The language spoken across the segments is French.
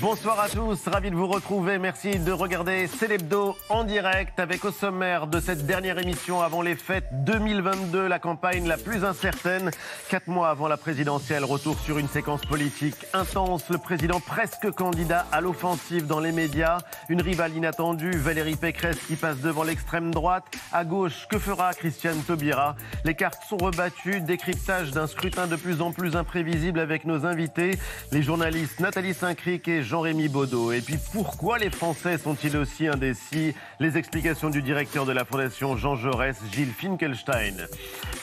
Bonsoir à tous, ravi de vous retrouver. Merci de regarder Célébdo en direct avec au sommaire de cette dernière émission avant les fêtes 2022, la campagne la plus incertaine. Quatre mois avant la présidentielle, retour sur une séquence politique intense. Le président presque candidat à l'offensive dans les médias. Une rivale inattendue, Valérie Pécresse qui passe devant l'extrême droite. À gauche, que fera Christiane Taubira? Les cartes sont rebattues, décryptage d'un scrutin de plus en plus imprévisible avec nos invités, les journalistes Nathalie Saint-Cric et Jean-Rémy Baudot. Et puis pourquoi les Français sont-ils aussi indécis? Les explications du directeur de la Fondation Jean Jaurès, Gilles Finkelstein.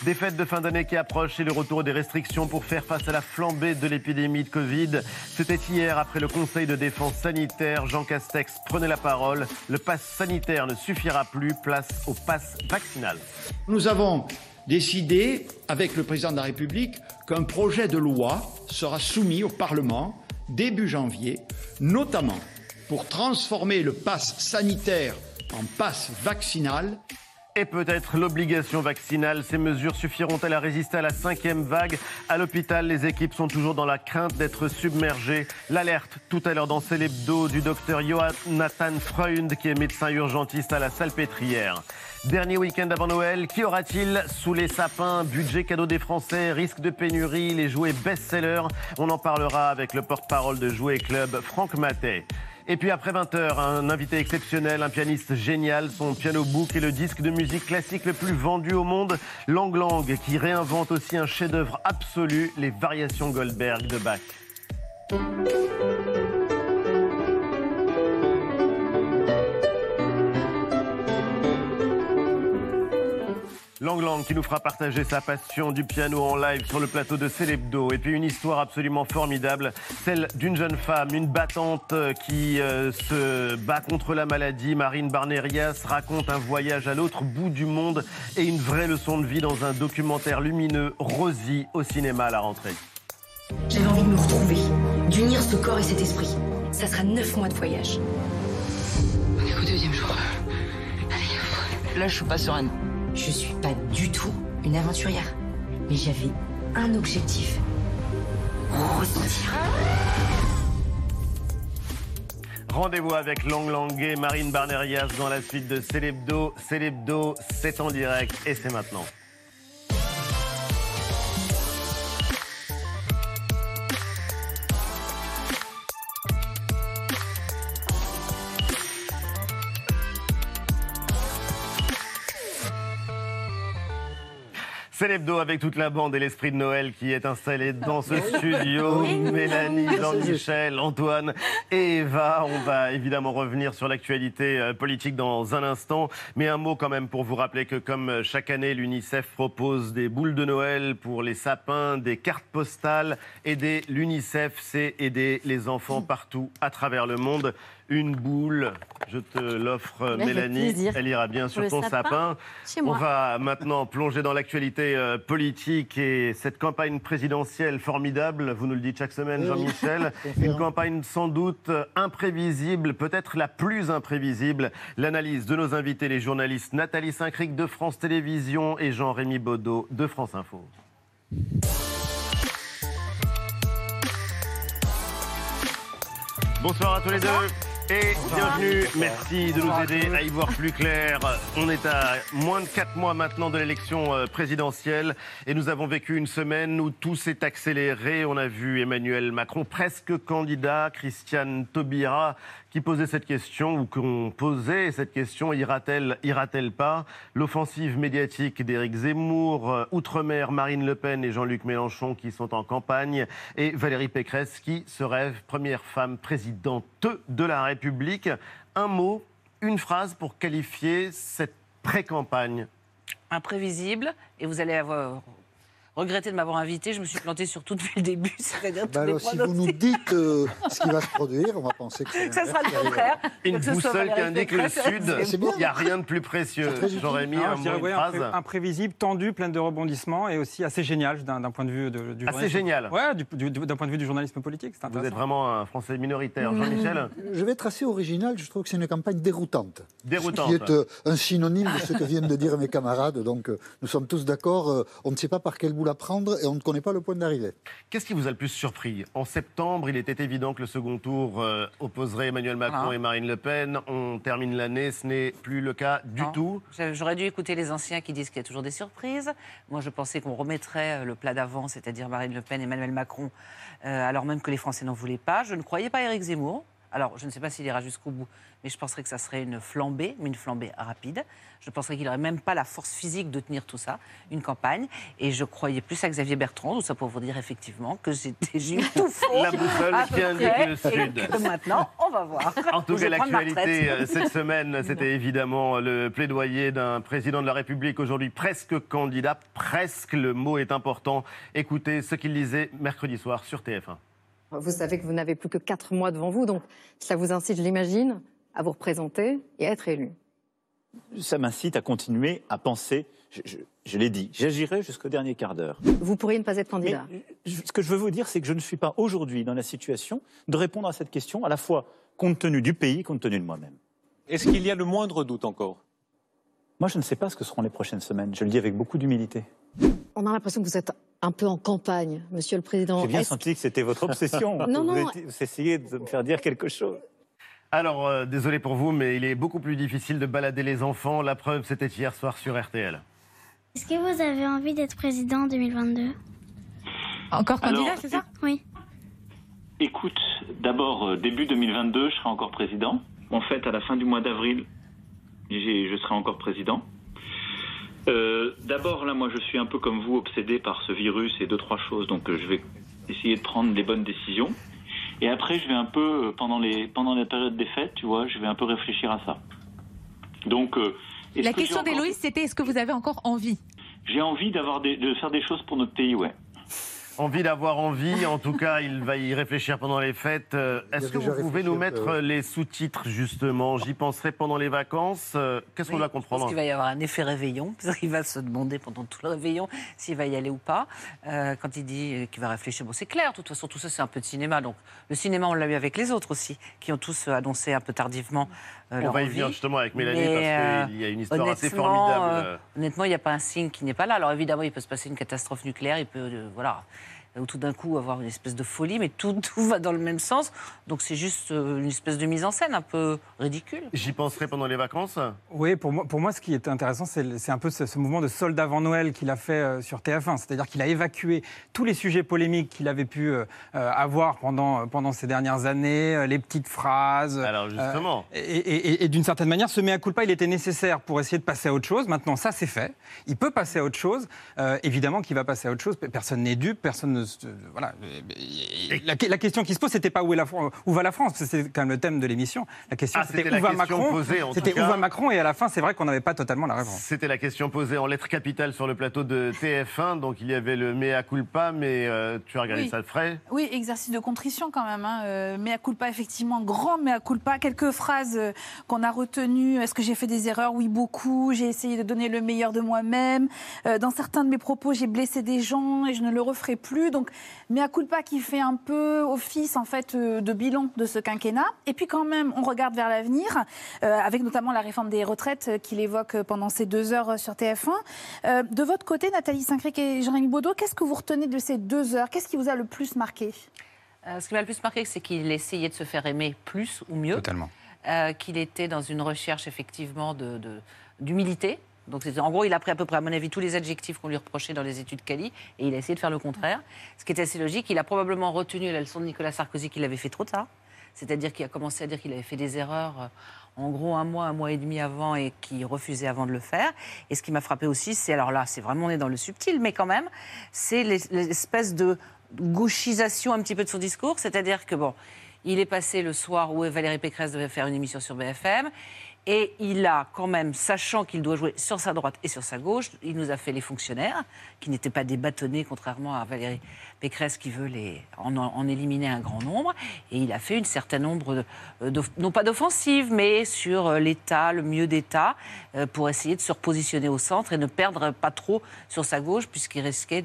Des fêtes de fin d'année qui approchent et le retour des restrictions pour faire face à la flambée de l'épidémie de Covid. C'était hier après le Conseil de défense sanitaire. Jean Castex prenait la parole. Le pass sanitaire ne suffira plus. Place au pass vaccinal. Nous avons décidé, avec le président de la République, qu'un projet de loi sera soumis au Parlement début janvier, notamment pour transformer le pass sanitaire en passe vaccinal et peut-être l'obligation vaccinale. Ces mesures suffiront-elles à résister à la cinquième vague À l'hôpital, les équipes sont toujours dans la crainte d'être submergées. L'alerte tout à l'heure dans Célébdo du docteur Jonathan Freund, qui est médecin urgentiste à la Salpêtrière. Dernier week-end avant Noël, qui aura-t-il sous les sapins? Budget cadeau des Français, risque de pénurie, les jouets best-sellers On en parlera avec le porte-parole de Jouet Club, Franck Matet. Et puis après 20h, un invité exceptionnel, un pianiste génial, son piano book est le disque de musique classique le plus vendu au monde, Lang Lang, qui réinvente aussi un chef-d'œuvre absolu, les variations Goldberg de Bach. Lang Lang qui nous fera partager sa passion du piano en live sur le plateau de Célébdo. Et puis une histoire absolument formidable, celle d'une jeune femme, une battante euh, qui euh, se bat contre la maladie. Marine Barnerias raconte un voyage à l'autre bout du monde et une vraie leçon de vie dans un documentaire lumineux, Rosie, au cinéma à la rentrée. J'avais envie de me retrouver, d'unir ce corps et cet esprit. Ça sera neuf mois de voyage. On est au deuxième jour. Allez, là je suis pas sereine. Je suis pas du tout une aventurière. Mais j'avais un objectif. Rendez-vous avec Lang Lang et Marine Barnerias dans la suite de Célébdo. Célébdo, c'est en direct et c'est maintenant. C'est l'hebdo avec toute la bande et l'esprit de Noël qui est installé dans ce studio. Mélanie, Jean-Michel, Antoine et Eva. On va évidemment revenir sur l'actualité euh, politique dans un instant. Mais un mot quand même pour vous rappeler que comme chaque année, l'UNICEF propose des boules de Noël pour les sapins, des cartes postales. Aider l'UNICEF, c'est aider les enfants partout à travers le monde une boule. Je te l'offre, Mélanie. Elle ira bien sur ton sapin. On va maintenant plonger dans l'actualité euh, politique et cette campagne présidentielle formidable. Vous nous le dites chaque semaine, Jean-Michel. une campagne sans doute imprévisible, peut-être la plus imprévisible. L'analyse de nos invités, les journalistes Nathalie Saint-Cric de France Télévisions et Jean-Rémy Baudot de France Info. Bonsoir à tous les deux. Et bienvenue, merci de nous aider à y voir plus clair. On est à moins de 4 mois maintenant de l'élection euh, présidentielle et nous avons vécu une semaine où tout s'est accéléré. On a vu Emmanuel Macron presque candidat, Christiane Taubira qui posait cette question ou qu'on posait cette question ira-t-elle, ira-t-elle pas? L'offensive médiatique d'Éric Zemmour, euh, Outre-mer, Marine Le Pen et Jean-Luc Mélenchon qui sont en campagne et Valérie Pécresse qui se rêve première femme présidente de la République. Un mot, une phrase pour qualifier cette pré-campagne imprévisible et vous allez avoir regretter de m'avoir invité. Je me suis planté sur tout depuis le début. C'est-à-dire bah alors, si vous nous dites euh, ce qui va se produire, on va penser que ça sera le contraire. Une boussole qui indique le sud. Il n'y a rien de plus précieux. J'aurais mis un mot. Imprévisible, tendu, plein de rebondissements et aussi assez génial d'un point de vue de, du Assez génial. Ouais, d'un point de vue du journalisme politique. Vous êtes vraiment un Français minoritaire, Jean-Michel. Je vais être assez original. Je trouve que c'est une campagne déroutante. Déroutante. Qui est euh, un synonyme de ce que viennent de dire mes camarades. Donc, euh, nous sommes tous d'accord. on ne sait pas par quel bout la prendre et on ne connaît pas le point d'arrivée. Qu'est-ce qui vous a le plus surpris? En septembre, il était évident que le second tour euh, opposerait Emmanuel Macron et Marine Le Pen. On termine l'année, ce n'est plus le cas du Non. tout. J'a- J'aurais dû écouter les anciens qui disent qu'il y a toujours des surprises. Moi, je pensais qu'on remettrait euh, le plat d'avant, c'est-à-dire Marine Le Pen et Emmanuel Macron, euh, alors même que les Français n'en voulaient pas. Je ne croyais pas Éric Zemmour. Alors, je ne sais pas s'il ira jusqu'au bout, mais je penserais que ça serait une flambée, mais une flambée rapide. Je penserais qu'il n'aurait même pas la force physique de tenir tout ça, une campagne. Et je croyais plus à Xavier Bertrand, tout ça pour vous dire effectivement que j'étais- j'ai eu tout faux. La boussole qui indique le et sud. que maintenant, on va voir. En tout cas, l'actualité euh, cette semaine, c'était évidemment le plaidoyer d'un président de la République, aujourd'hui presque candidat, presque, le mot est important. Écoutez ce qu'il disait mercredi soir sur TF1. Vous savez que vous n'avez plus que quatre mois devant vous, donc ça vous incite, je l'imagine, à vous représenter et à être élu. Ça m'incite à continuer à penser, je, je- je l'ai dit, j'agirai jusqu'au dernier quart d'heure. Vous pourriez ne pas être candidat. je- ce que je veux vous dire, c'est que je ne suis pas aujourd'hui dans la situation de répondre à cette question, à la fois compte tenu du pays, compte tenu de moi-même. Est-ce qu'il y a le moindre doute encore? Moi, je ne sais pas ce que seront les prochaines semaines. Je le dis avec beaucoup d'humilité. On a l'impression que vous êtes un peu en campagne, Monsieur le Président. J'ai bien senti que c'était votre obsession. Non, vous, non. étiez- vous essayez de me faire dire quelque chose. Alors, euh, désolé pour vous, mais il est beaucoup plus difficile de balader les enfants. La preuve, c'était hier soir sur RTL. Est-ce que vous avez envie d'être président en 2022 Encore candidat, Alors, c'est ça? Oui. Écoute, d'abord, euh, début 2022, je serai encore président. En fait, à la fin du mois d'avril, j'ai- je serai encore président. Euh, d'abord, là, moi, je suis un peu comme vous, obsédé par ce virus et deux, trois choses. Donc, euh, je vais essayer de prendre les bonnes décisions. Et après, je vais un peu, euh, pendant les, pendant la période des fêtes, tu vois, je vais un peu réfléchir à ça. Donc, La que question encore- d'Héloïse, c'était est-ce que vous avez encore envie? J'ai envie d'avoir de faire des choses pour notre pays, ouais. Envie d'avoir envie, en tout cas, il va y réfléchir pendant les fêtes. Euh, Est-ce que vous pouvez nous mettre les sous-titres, justement? J'y penserai pendant les vacances. Euh, Qu'est-ce qu'on doit pense comprendre? qu'il va y avoir un effet réveillon, parce qu'il va se demander pendant tout le réveillon s'il va y aller ou pas. Euh, quand il dit qu'il va réfléchir, bon, c'est clair, de toute façon, tout ça, c'est un peu de cinéma. Donc, le cinéma, on l'a eu avec les autres aussi, qui ont tous annoncé un peu tardivement euh, On va y venir justement avec Mélanie, Mais, parce qu'il y a une histoire assez formidable. euh, honnêtement, il n'y a pas un signe qui n'est pas là. Alors évidemment, il peut se passer une catastrophe nucléaire, il peut, euh, voilà, ou tout d'un coup avoir une espèce de folie, mais tout, tout va dans le même sens. Donc c'est juste euh, une espèce de mise en scène un peu ridicule. J'y penserai pendant les vacances. Oui, pour moi, pour moi, ce qui est intéressant, c'est un peu ce, ce mouvement de solde avant Noël qu'il a fait euh, sur TF1. C'est-à-dire qu'il a évacué tous les sujets polémiques qu'il avait pu euh, avoir pendant, pendant ces dernières années, les petites phrases. Alors justement. et et- et- et d'une certaine manière, ce mea culpa, il était nécessaire pour essayer de passer à autre chose. Maintenant, ça, c'est fait. Il peut passer à autre chose. Euh, évidemment qu'il va passer à autre chose. Personne n'est dupe. Personne ne. Voilà. La, la question qui se pose, c'était pas où, est la, où va la France. parce que C'est quand même le thème de l'émission. La question, Ah, c'était c'était où va Macron. C'était où va Macron. Et à la fin, c'est vrai qu'on n'avait pas totalement la réponse. C'était la question posée en lettres capitales sur le plateau de TF1. Donc il y avait le mea culpa, mais euh, tu as regardé Oui. ça de frais. Oui, exercice de contrition quand même. Hein. Euh, mea culpa, effectivement, grand mea culpa. Quelques phrases euh, qu'on a retenues. Est-ce que j'ai fait des erreurs? Oui, beaucoup. J'ai essayé de donner le meilleur de moi-même. Euh, dans certains de mes propos, j'ai blessé des gens et je ne le referai plus. Donc, mea culpa qui fait un peu office, en fait, euh, de bilan de ce quinquennat. Et puis, quand même, on regarde vers l'avenir, euh, avec notamment la réforme des retraites euh, qu'il évoque pendant ces deux heures sur TF1. Euh, de votre côté, Nathalie Saint-Cric et Jérémy Baudot, qu'est-ce que vous retenez de ces deux heures? Qu'est-ce qui vous a le plus marqué? Euh, ce qui m'a le plus marqué, c'est qu'il essayait de se faire aimer plus ou mieux. Totalement. Euh, qu'il était dans une recherche effectivement de- de- d'humilité. Donc, en gros, il a pris à peu près, à mon avis, tous les adjectifs qu'on lui reprochait dans les études Cali et il a essayé de faire le contraire. Ce qui est assez logique. Il a probablement retenu la leçon de Nicolas Sarkozy qu'il avait fait trop tard. C'est-à-dire qu'il a commencé à dire qu'il avait fait des erreurs, euh, en gros, un mois, un mois et demi avant et qu'il refusait avant de le faire. Et ce qui m'a frappé aussi, c'est, alors là, c'est vraiment, on est dans le subtil, mais quand même, c'est l'es- l'espèce de gauchisation un petit peu de son discours. C'est-à-dire que, bon, il est passé le soir où Valérie Pécresse devait faire une émission sur BFM. Et il a quand même, sachant qu'il doit jouer sur sa droite et sur sa gauche, il nous a fait les fonctionnaires, qui n'étaient pas des bâtonnets, contrairement à Valérie Pécresse qui veut en, éliminer un grand nombre. Et il a fait une certaine nombre, euh, non pas d'offensives, mais sur euh, l'État, le mieux d'État, euh, pour essayer de se repositionner au centre et ne perdre pas trop sur sa gauche, puisqu'il risquait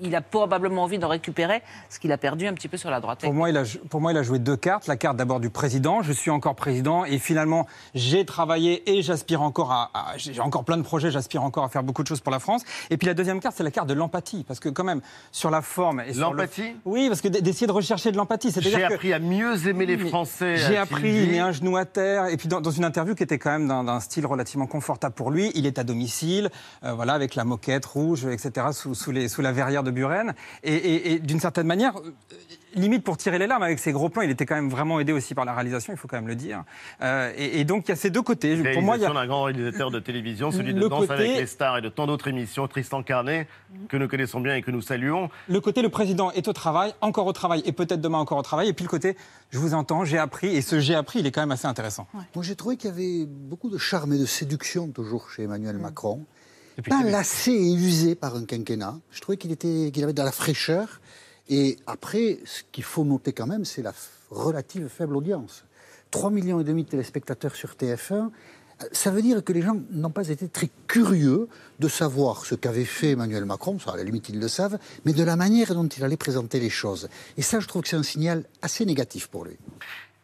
il a probablement envie d'en récupérer ce qu'il a perdu un petit peu sur la droite. Pour moi, il a, pour moi, il a joué deux cartes. La carte d'abord du président, je suis encore président et finalement, j'ai travaillé et j'aspire encore à, à- j'ai encore plein de projets, j'aspire encore à faire beaucoup de choses pour la France. Et puis la deuxième carte, c'est la carte de l'empathie, parce que quand même, sur la forme et sur le- L'empathie? Oui, parce que d'essayer de rechercher de l'empathie, c'est-à-dire J'ai que- appris à mieux aimer les Français. J'ai appris, il met un genou à terre. Et puis dans, dans une interview qui était quand même d'un d'un style relativement confortable pour lui, il est à domicile, euh, voilà, avec la moquette rouge, etc., sous, sous les, sous la verrière de Buren. Et, et- et d'une certaine manière, euh, limite pour tirer les larmes avec ses gros plans, il était quand même vraiment aidé aussi par la réalisation, il faut quand même le dire. Euh, et, et donc il y a ces deux côtés. Pour moi, il y a... D'un grand réalisateur de télévision, celui de Le Danse côté- avec les stars et de tant d'autres émissions, Tristan Carnet, que nous connaissons bien et que nous saluons. Le côté le président est au travail, encore au travail et peut-être demain encore au travail. Et puis le côté je vous entends, j'ai appris. Et ce j'ai appris, il est quand même assez intéressant. Moi, j'ai trouvé qu'il y avait beaucoup de charme et de séduction toujours chez Mm. Emmanuel Macron. Pas lassé et usé par un quinquennat. Je trouvais qu'il qu'il avait de la fraîcheur. Et après, ce qu'il faut noter quand même, c'est la relative faible audience. 3 millions et demi de téléspectateurs sur TF1. euh, Ça veut dire que les gens n'ont pas été très curieux de savoir ce qu'avait fait Emmanuel Macron, ça à la limite ils le savent, mais de la manière dont il allait présenter les choses. Et ça, je trouve que c'est un signal assez négatif pour lui.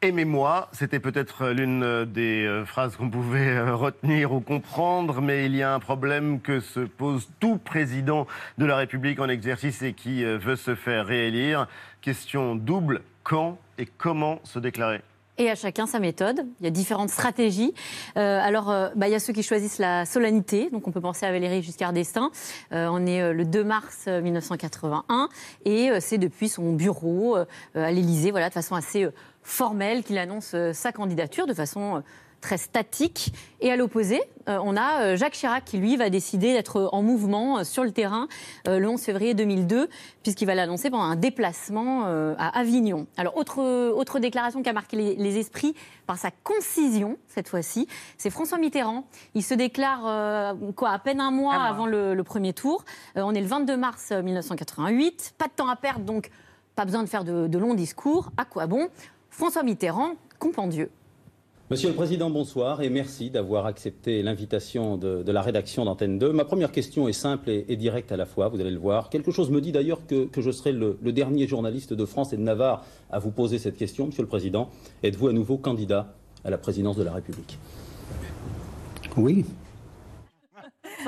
Aimez-moi, c'était peut-être l'une des euh, phrases qu'on pouvait euh, retenir ou comprendre, mais il y a un problème que se pose tout président de la République en exercice et qui euh, veut se faire réélire. Question double, quand et comment se déclarer? Et à chacun sa méthode. Il y a différentes stratégies. Alors, bah, il y a ceux qui choisissent la solennité. Donc, on peut penser à Valérie Giscard d'Estaing. On est le 2 mars euh, 1981. Et c'est depuis son bureau à l'Élysée, voilà, de façon assez formelle, qu'il annonce euh, sa candidature de façon. euh, très statique. Et à l'opposé, euh, on a Jacques Chirac qui, lui, va décider d'être en mouvement euh, sur le terrain euh, le 11 février 2002, puisqu'il va l'annoncer pendant un déplacement à Avignon. Alors, autre, autre déclaration qui a marqué les, les esprits par sa concision, cette fois-ci, c'est François Mitterrand. Il se déclare, quoi, à peine un mois avant le, le premier tour. On est le 22 mars euh, 1988. Pas de temps à perdre, donc pas besoin de faire de, de longs discours. À quoi bon? François Mitterrand, compendieux. Monsieur le Président, bonsoir et merci d'avoir accepté l'invitation de, de la rédaction d'Antenne 2. Ma première question est simple et, et directe à la fois, vous allez le voir. Quelque chose me dit d'ailleurs que, que je serai le, le dernier journaliste de France et de Navarre à vous poser cette question, Monsieur le Président. Êtes-vous à nouveau candidat à la présidence de la République? Oui.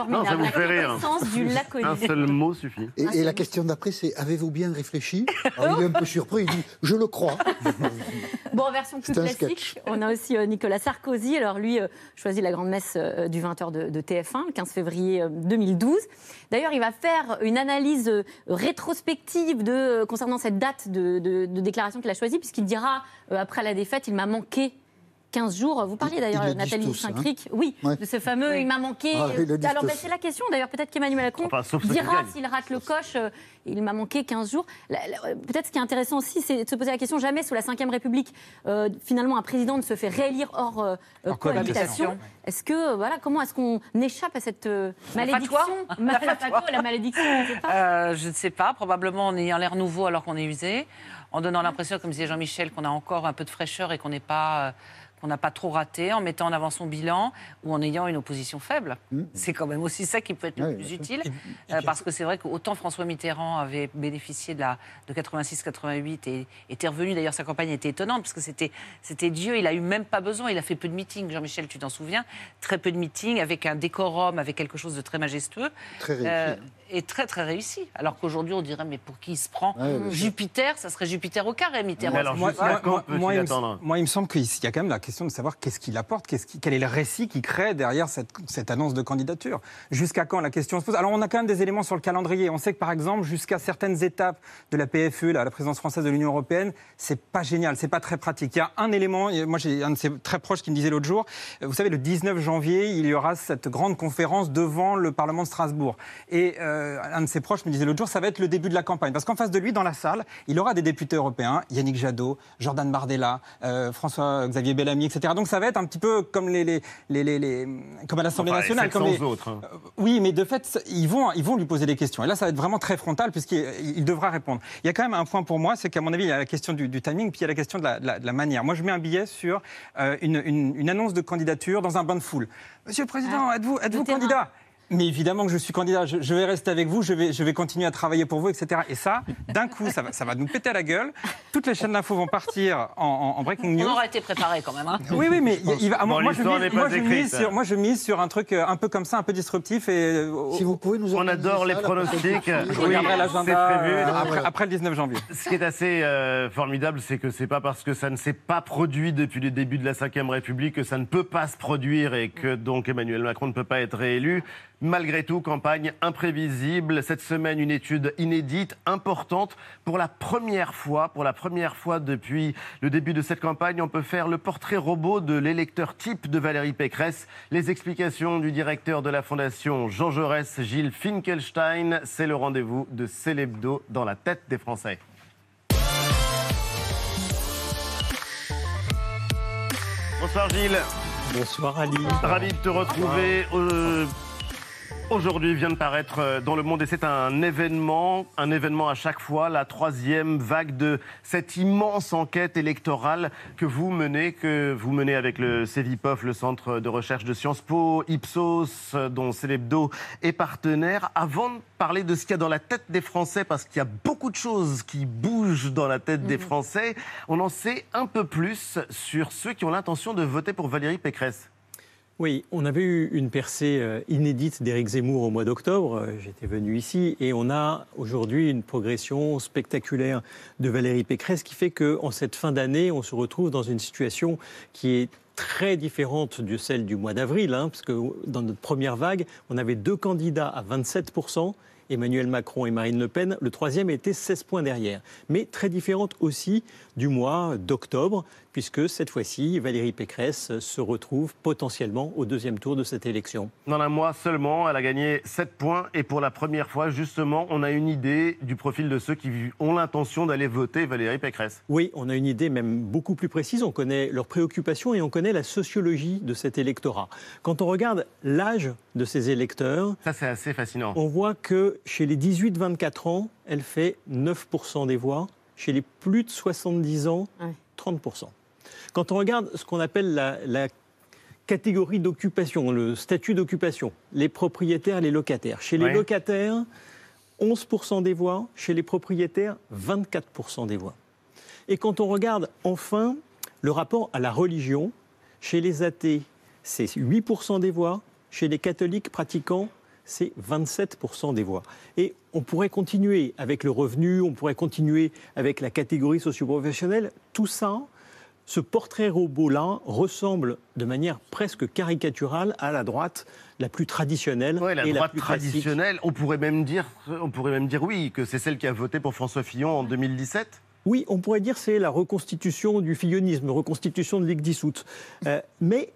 Non, ça vous La fait rire. connaissance du laconnu. Un seul mot suffit. Et, et la question d'après, c'est avez-vous bien réfléchi Alors, Il est un peu surpris, il dit je le crois. Bon, en version plus classique, on a aussi euh, Nicolas Sarkozy. Alors lui, euh, choisit la grande messe euh, du 20h de, de TF1, le 15 février euh, 2012. D'ailleurs, il va faire une analyse rétrospective de, concernant cette date de, de- de déclaration qu'il a choisie, puisqu'il dira, euh, après la défaite, il m'a manqué 15 jours. Vous parliez d'ailleurs, Nathalie hein. Saint-Cric, oui, Ouais. de ce fameux il m'a manqué. Ah, disent Alors, ben, c'est la question. D'ailleurs, peut-être qu'Emmanuel Macron Enfin, dira s'il rate le coche, euh, il m'a manqué 15 jours. Euh, Peut-être ce qui est intéressant aussi, c'est de se poser la question jamais sous la Ve République, euh, finalement, un président ne se fait réélire hors, euh, euh, cohabitation. Est-ce que, euh, voilà, comment est-ce qu'on échappe à cette euh, malédiction? La malédiction, je ne sais pas. Euh, je ne sais pas, probablement en ayant l'air nouveau alors qu'on est usé, en donnant l'impression, comme disait Jean-Michel, qu'on a encore un peu de fraîcheur et qu'on n'est pas. Euh, qu'on n'a pas trop raté, en mettant en avant son bilan ou en ayant une opposition faible. C'est quand même aussi ça qui peut être le Oui, plus utile. euh, parce que c'est vrai qu'autant François Mitterrand avait bénéficié de, la, de 86-88 et était revenu, d'ailleurs sa campagne était étonnante, parce que c'était, c'était Dieu, il a eu même pas besoin, il a fait peu de meetings, Jean-Michel, tu t'en souviens, très peu de meetings, avec un décorum, avec quelque chose de très majestueux. Très réussi. et très très réussi. Alors qu'aujourd'hui, on dirait, mais pour qui il se prend? Ouais. Jupiter, ça serait Jupiter au carré, Mitterrand. Mais alors, Moi, moi- moi- il me, moi, il me semble qu'il y a quand même la question de savoir qu'est-ce qu'il apporte, quel est le récit qui crée derrière cette, annonce de candidature. Jusqu'à quand la question se pose? Alors, on a quand même des éléments sur le calendrier. On sait que, par exemple, jusqu'à certaines étapes de la PFE, la, présidence française de l'Union européenne, c'est pas génial, c'est pas très pratique. Il y a un élément, moi j'ai un de ses très proches qui me disait l'autre jour, euh, vous savez, le 19 janvier, il y aura cette grande conférence devant le Parlement de Strasbourg. Et euh, un de ses proches me disait l'autre jour, ça va être le début de la campagne. Parce qu'en face de lui, dans la salle, il aura des députés européens, Yannick Jadot, Jordan Bardella, euh, François-Xavier Bellamy, etc. Donc ça va être un petit peu comme, les, les, les, les- les- comme à l'Assemblée Enfin, nationale. Comme 700 les- autres. hein. oui, mais de fait, ils vont, ils vont lui poser des questions. Et là, ça va être vraiment très frontal, puisqu'il il devra répondre. Il y a quand même un point pour moi, c'est qu'à mon avis, il y a la question du, du timing, puis il y a la question de la, de la- de la manière. Moi, je mets un billet sur euh, une, une- une annonce de candidature dans un bain de foule. Monsieur le Président, êtes-vous êtes candidat? Mais évidemment que je suis candidat, je, je vais rester avec vous, je vais, je vais continuer à travailler pour vous, etc. Et ça, d'un coup, ça va, ça va nous péter à la gueule. Toutes les chaînes d'infos vont partir en, en- en breaking news. On aurait été préparé quand même. hein. Oui, oui, mais il- va- moi, je mise, moi, je sur, moi, je mise sur un truc euh, un peu comme ça, un peu disruptif. Et, Si vous pouvez nous On adore les pronostics. Je Oui, regarderai l'agenda euh, après, après le 19 janvier. Ce qui est assez euh, formidable, c'est que c'est pas parce que ça ne s'est pas produit depuis le début de la Ve République que ça ne peut pas se produire et que donc Emmanuel Macron ne peut pas être réélu. Malgré tout, campagne imprévisible. Cette semaine, une étude inédite, importante. Pour la première fois, pour la première fois depuis le début de cette campagne, on peut faire le portrait robot de l'électeur type de Valérie Pécresse. Les explications du directeur de la Fondation Jean Jaurès, Gilles Finkelstein. C'est le rendez-vous de Célébdo dans la tête des Français. Bonsoir Gilles. Bonsoir Ali. Ravi de te retrouver. Euh, Aujourd'hui vient de paraître euh, dans le monde et c'est un événement, un événement à chaque fois, la troisième vague de cette immense enquête électorale que vous menez, que vous menez avec le CEVIPOF, le Centre de recherche de Sciences Po, Ipsos, euh, dont Célébdo est partenaire. Avant de parler de ce qu'il y a dans la tête des Français, parce qu'il y a beaucoup de choses qui bougent dans la tête des Français, on en sait un peu plus sur ceux qui ont l'intention de voter pour Valérie Pécresse. Oui, on avait eu une percée euh, inédite d'Éric Zemmour au mois d'octobre. Euh, J'étais venu ici et on a aujourd'hui une progression spectaculaire de Valérie Pécresse qui fait qu'en cette fin d'année, on se retrouve dans une situation qui est très différente de celle du mois d'avril, hein, parce que dans notre première vague, on avait deux candidats à 27% Emmanuel Macron et Marine Le Pen. Le troisième était 16 points derrière. Mais très différente aussi du mois d'octobre, puisque cette fois-ci, Valérie Pécresse se retrouve potentiellement au deuxième tour de cette élection. Dans un mois seulement, elle a gagné 7 points et pour la première fois, justement, on a une idée du profil de ceux qui ont l'intention d'aller voter Valérie Pécresse. Oui, on a une idée même beaucoup plus précise. On connaît leurs préoccupations et on connaît la sociologie de cet électorat. Quand on regarde l'âge de ces électeurs, Ça, c'est assez fascinant. on voit que chez les 18-24 ans, elle fait 9% des voix. Chez les plus de 70 ans, 30%. Quand on regarde ce qu'on appelle la, la catégorie d'occupation, le statut d'occupation, les propriétaires, les locataires. Chez les Ouais. locataires, 11% des voix. Chez les propriétaires, 24% des voix. Et quand on regarde enfin le rapport à la religion, chez les athées, c'est 8% des voix. Chez les catholiques pratiquants, c'est 27% des voix. Et on pourrait continuer avec le revenu, on pourrait continuer avec la catégorie socio-professionnelle. Tout ça, ce portrait robot-là ressemble de manière presque caricaturale à la droite la plus traditionnelle Ouais, la et droite la plus classique. traditionnelle, on pourrait même dire, on pourrait même dire oui, que c'est celle qui a voté pour François Fillon en 2017. Oui, on pourrait dire c'est la reconstitution du fillonisme, reconstitution de Ligue dissoute. Euh, mais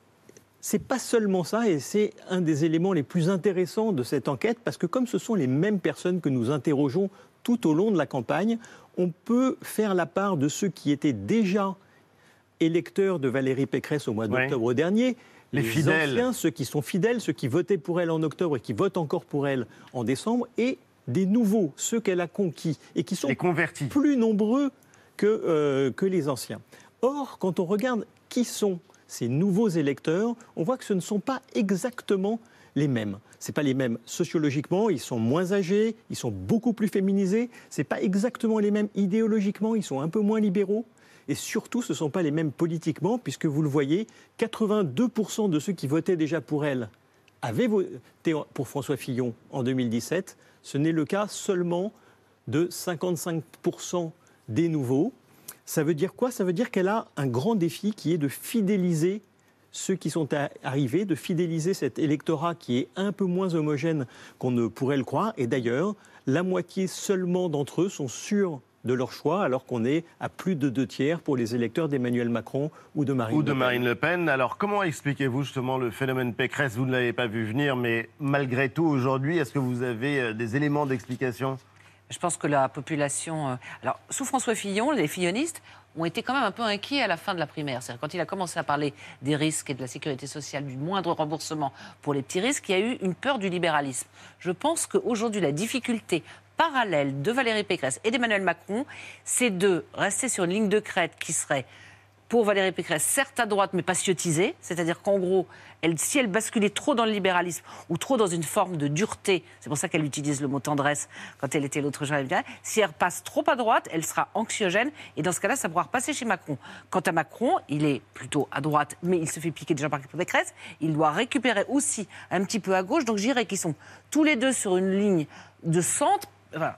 c'est pas seulement ça, et c'est un des éléments les plus intéressants de cette enquête, parce que comme ce sont les mêmes personnes que nous interrogeons tout au long de la campagne, on peut faire la part de ceux qui étaient déjà électeurs de Valérie Pécresse au mois Ouais. d'octobre dernier. Les fidèles. anciens, ceux qui sont fidèles, ceux qui votaient pour elle en octobre et qui votent encore pour elle en décembre, et des nouveaux, ceux qu'elle a conquis et qui sont plus nombreux que, euh, que les anciens. Or, quand on regarde qui sont ces nouveaux électeurs, on voit que ce ne sont pas exactement les mêmes. Ce pas les mêmes sociologiquement, ils sont moins âgés, ils sont beaucoup plus féminisés, ce pas exactement les mêmes idéologiquement, ils sont un peu moins libéraux. Et surtout, ce ne sont pas les mêmes politiquement, puisque vous le voyez, 82% de ceux qui votaient déjà pour elle avaient voté pour François Fillon en 2017. Ce n'est le cas seulement de 55% des nouveaux. Ça veut dire quoi? Ça veut dire qu'elle a un grand défi qui est de fidéliser ceux qui sont arrivés, de fidéliser cet électorat qui est un peu moins homogène qu'on ne pourrait le croire. Et d'ailleurs, la moitié seulement d'entre eux sont sûrs de leur choix, alors qu'on est à plus de deux tiers pour les électeurs d'Emmanuel Macron ou de Marine ou Le de Pen. Marine Le Pen. Alors, comment expliquez-vous justement le phénomène Pécresse? Vous ne l'avez pas vu venir, mais malgré tout, aujourd'hui, est-ce que vous avez euh, des éléments d'explication? Je pense que la population. euh, Alors, sous François Fillon, les fillonistes ont été quand même un peu inquiets à la fin de la primaire. C'est-à-dire, quand il a commencé à parler des risques et de la sécurité sociale, du moindre remboursement pour les petits risques, il y a eu une peur du libéralisme. Je pense qu'aujourd'hui, la difficulté parallèle de Valérie Pécresse et d'Emmanuel Macron, c'est de rester sur une ligne de crête qui serait pour Valérie Pécresse, certes à droite, mais pas sciotisée. C'est-à-dire qu'en gros, si elle basculait trop dans le libéralisme ou trop dans une forme de dureté, c'est pour ça qu'elle utilise le mot tendresse quand elle était l'autre jour, si elle passe trop à droite, elle sera anxiogène et dans ce cas-là, ça pourra repasser chez Macron. Quant à Macron, il est plutôt à droite, mais il se fait piquer déjà par Pécresse. Il doit récupérer aussi un petit peu à gauche. Donc je dirais qu'ils sont tous les deux sur une ligne de centre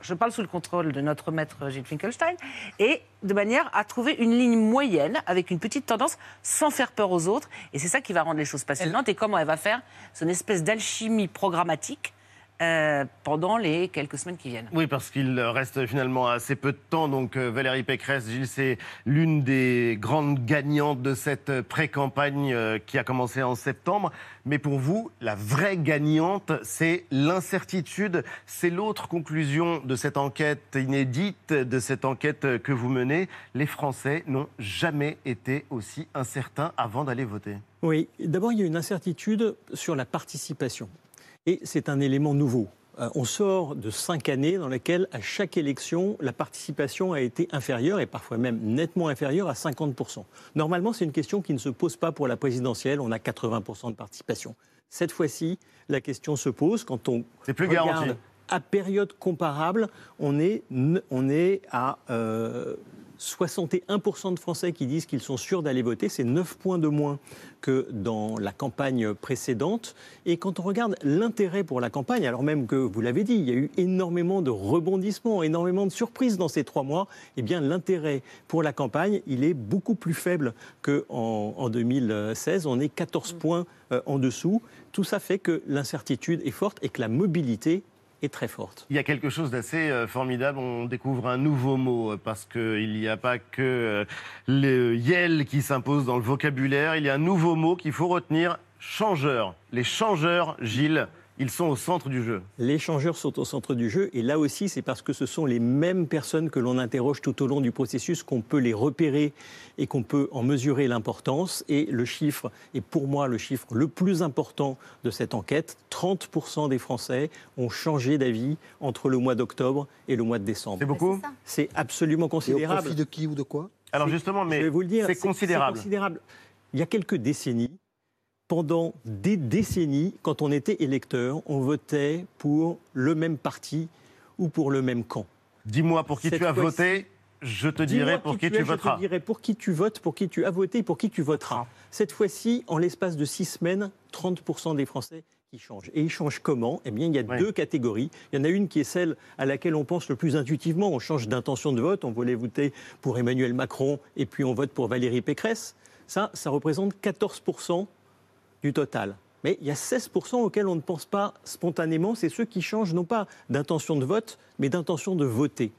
je parle sous le contrôle de notre maître Gilles Finkelstein, et de manière à trouver une ligne moyenne avec une petite tendance sans faire peur aux autres. Et c'est ça qui va rendre les choses passionnantes. Et comment elle va faire son espèce d'alchimie programmatique euh, pendant les quelques semaines qui viennent. Oui, parce qu'il reste finalement assez peu de temps. Donc euh, Valérie Pécresse, Gilles, c'est l'une des grandes gagnantes de cette pré-campagne euh, qui a commencé en septembre. Mais pour vous, la vraie gagnante, c'est l'incertitude. C'est l'autre conclusion de cette enquête inédite, de cette enquête que vous menez. Les Français n'ont jamais été aussi incertains avant d'aller voter. Oui, d'abord, il y a une incertitude sur la participation. Et c'est un élément nouveau. Euh, on sort de cinq années dans lesquelles, à chaque élection, la participation a été inférieure, et parfois même nettement inférieure, à 50%. Normalement, c'est une question qui ne se pose pas pour la présidentielle. On a 80% de participation. Cette fois-ci, la question se pose quand on plus regarde à période comparable, on est, on est à euh, 61% de Français qui disent qu'ils sont sûrs d'aller voter. C'est 9 points de moins que dans la campagne précédente. Et quand on regarde l'intérêt pour la campagne, alors même que, vous l'avez dit, il y a eu énormément de rebondissements, énormément de surprises dans ces trois mois, eh bien l'intérêt pour la campagne, il est beaucoup plus faible qu'en en 2016. On est 14 points euh, en dessous. Tout ça fait que l'incertitude est forte et que la mobilité Il y a quelque chose d'assez euh, formidable. On découvre un nouveau mot euh, parce qu'il n'y a pas que euh, le yel qui s'impose dans le vocabulaire. Il y a un nouveau mot qu'il faut retenir changeur. Les changeurs, Gilles, ils sont au centre du jeu. Les changeurs sont au centre du jeu et là aussi c'est parce que ce sont les mêmes personnes que l'on interroge tout au long du processus qu'on peut les repérer et qu'on peut en mesurer l'importance. Et le chiffre est pour moi le chiffre le plus important de cette enquête. 30% des Français ont changé d'avis entre le mois d'octobre et le mois de décembre. C'est beaucoup C'est absolument considérable. Et au profit de qui ou de quoi? Alors justement, mais c'est considérable. considérable. Il y a quelques décennies, pendant des décennies, quand on était électeur, on votait pour le même parti ou pour le même camp. Dis-moi pour qui tu as voté, je te dirai pour qui, tu, voteras. Je te dirai pour qui tu votes, pour qui tu as voté et pour qui tu voteras. Cette fois-ci, en l'espace de six semaines, 30% des Français qui changent. Et ils changent comment? Eh bien, il y a deux catégories. Il y en a une qui est celle à laquelle on pense le plus intuitivement. On change d'intention de vote. On voulait voter pour Emmanuel Macron et puis on vote pour Valérie Pécresse. Ça, ça représente 14% du total. Mais il y a 16% auxquels on ne pense pas spontanément, c'est ceux qui changent non pas d'intention de vote, mais d'intention de voter.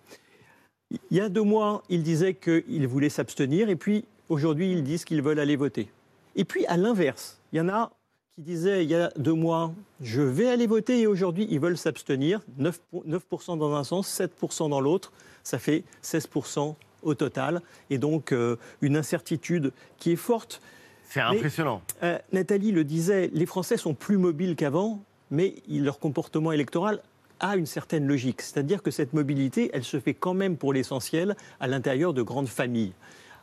Il y a deux mois, ils disaient qu'ils voulaient s'abstenir, et puis aujourd'hui, ils disent qu'ils veulent aller voter. Et puis, à l'inverse, il y en a qui disaient il y a deux mois, je vais aller voter, et aujourd'hui, ils veulent s'abstenir. 9%, dans un sens, 7% dans l'autre, ça fait 16% au total, et donc euh, une incertitude qui est forte. C'est impressionnant. Euh, Nathalie le disait, les Français sont plus mobiles qu'avant, mais leur comportement électoral a une certaine logique. C'est-à-dire que cette mobilité, elle se fait quand même pour l'essentiel à l'intérieur de grandes familles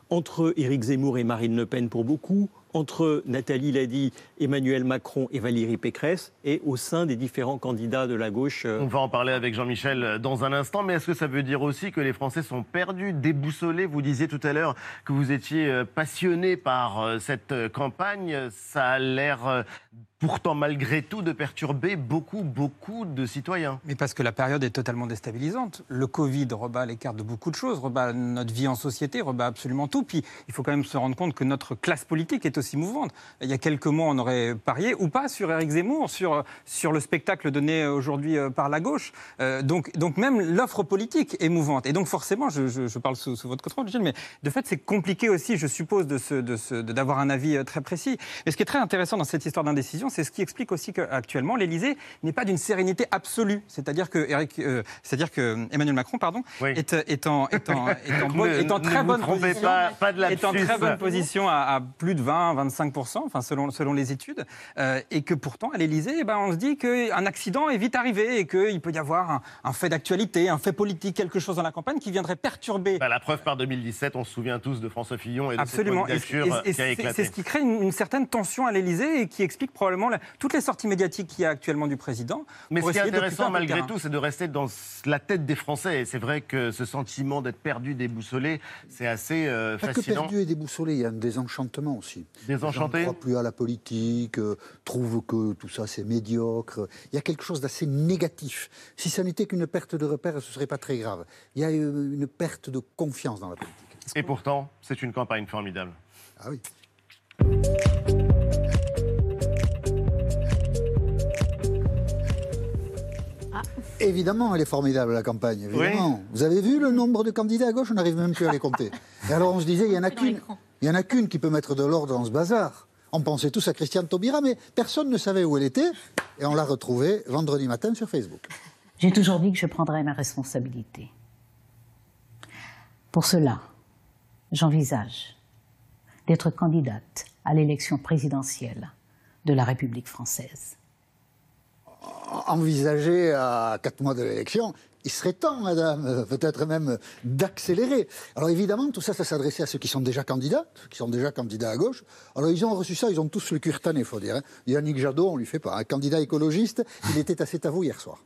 entre Éric Zemmour et Marine Le Pen pour beaucoup, entre Nathalie l'a dit, Emmanuel Macron et Valérie Pécresse, et au sein des différents candidats de la gauche. Euh, On va en parler avec Jean-Michel euh, dans un instant, mais est-ce que ça veut dire aussi que les Français sont perdus, déboussolés? Vous disiez tout à l'heure que vous étiez euh, passionné par cette campagne. Ça a l'air pourtant malgré tout de perturber beaucoup, beaucoup de citoyens. Mais parce que la période est totalement déstabilisante. Le Covid rebat les cartes de beaucoup de choses, rebat notre vie en société, rebat absolument tout. Puis il faut quand même se rendre compte que notre classe politique est aussi mouvante. Il y a quelques mois, on aurait parié, ou pas, sur Éric Zemmour, sur, sur le spectacle donné aujourd'hui euh, par la gauche. Euh, donc, donc même l'offre politique est mouvante. Et donc forcément, je, je, parle sous, votre contrôle, Gilles, mais de fait, c'est compliqué aussi, je suppose, d'avoir de de, un avis euh, très précis. Mais ce qui est très intéressant dans cette histoire d'indécision, c'est ce qui explique aussi qu'actuellement, l'Élysée n'est pas d'une sérénité absolue. C'est-à-dire que, Eric, euh, c'est-à-dire que Emmanuel Macron pardon, est, est, en, est, en, est, en, bonne, est en très bonne position, pas, pas de est en très bonne position à, à plus de 20-25%, enfin, selon, selon les études, euh, et que pourtant, à l'Élysée, eh ben, on se dit qu'un accident est vite arrivé et qu'il peut y avoir un, un fait d'actualité, un fait politique, quelque chose dans la campagne qui viendrait perturber. Bah, la preuve par 2017, on se souvient tous de François Fillon et de Absolument. cette candidature Et- et- qui a et éclaté. C'est ce qui crée une, une certaine tension à l'Élysée et qui explique probablement la- toutes les sorties médiatiques qu'il y a actuellement du président. Mais ce qui est intéressant malgré tout, c'est de rester dans la tête des Français. Et c'est vrai que ce sentiment d'être perdu, déboussolé, c'est assez euh, Pas que fascinant. perdu et déboussolé, il y a un désenchantement aussi. Désenchanté ne croient plus à la politique, euh, trouvent que tout ça c'est médiocre. Il y a quelque chose d'assez négatif. Si ça n'était qu'une perte de repères, ce ne serait pas très grave. Il y a euh, une perte de confiance dans la politique. Et pourtant, c'est une campagne formidable. Ah oui. Évidemment, elle est formidable, la campagne. Évidemment. Vous avez vu le nombre de candidats à gauche? On n'arrive même plus à les compter. Et alors, on se disait, il n'y en a qu'une. Il y en a qu'une qui peut mettre de l'ordre dans ce bazar. On pensait tous à Christiane Taubira, mais personne ne savait où elle était. Et on l'a retrouvée vendredi matin sur Facebook. J'ai toujours dit que je prendrais ma responsabilité. Pour cela, j'envisage d'être candidate à l'élection présidentielle de la République française. envisager à quatre mois de l'élection, il serait temps, madame, euh, peut-être même d'accélérer. Alors évidemment, tout ça, ça s'adressait à ceux qui sont déjà candidats, ceux qui sont déjà candidats à gauche. Alors ils ont reçu ça, ils ont tous le cuir tanné, il faut dire. hein. Yannick Jadot, on lui fait pas. Un candidat écologiste, il était assez à vous hier soir.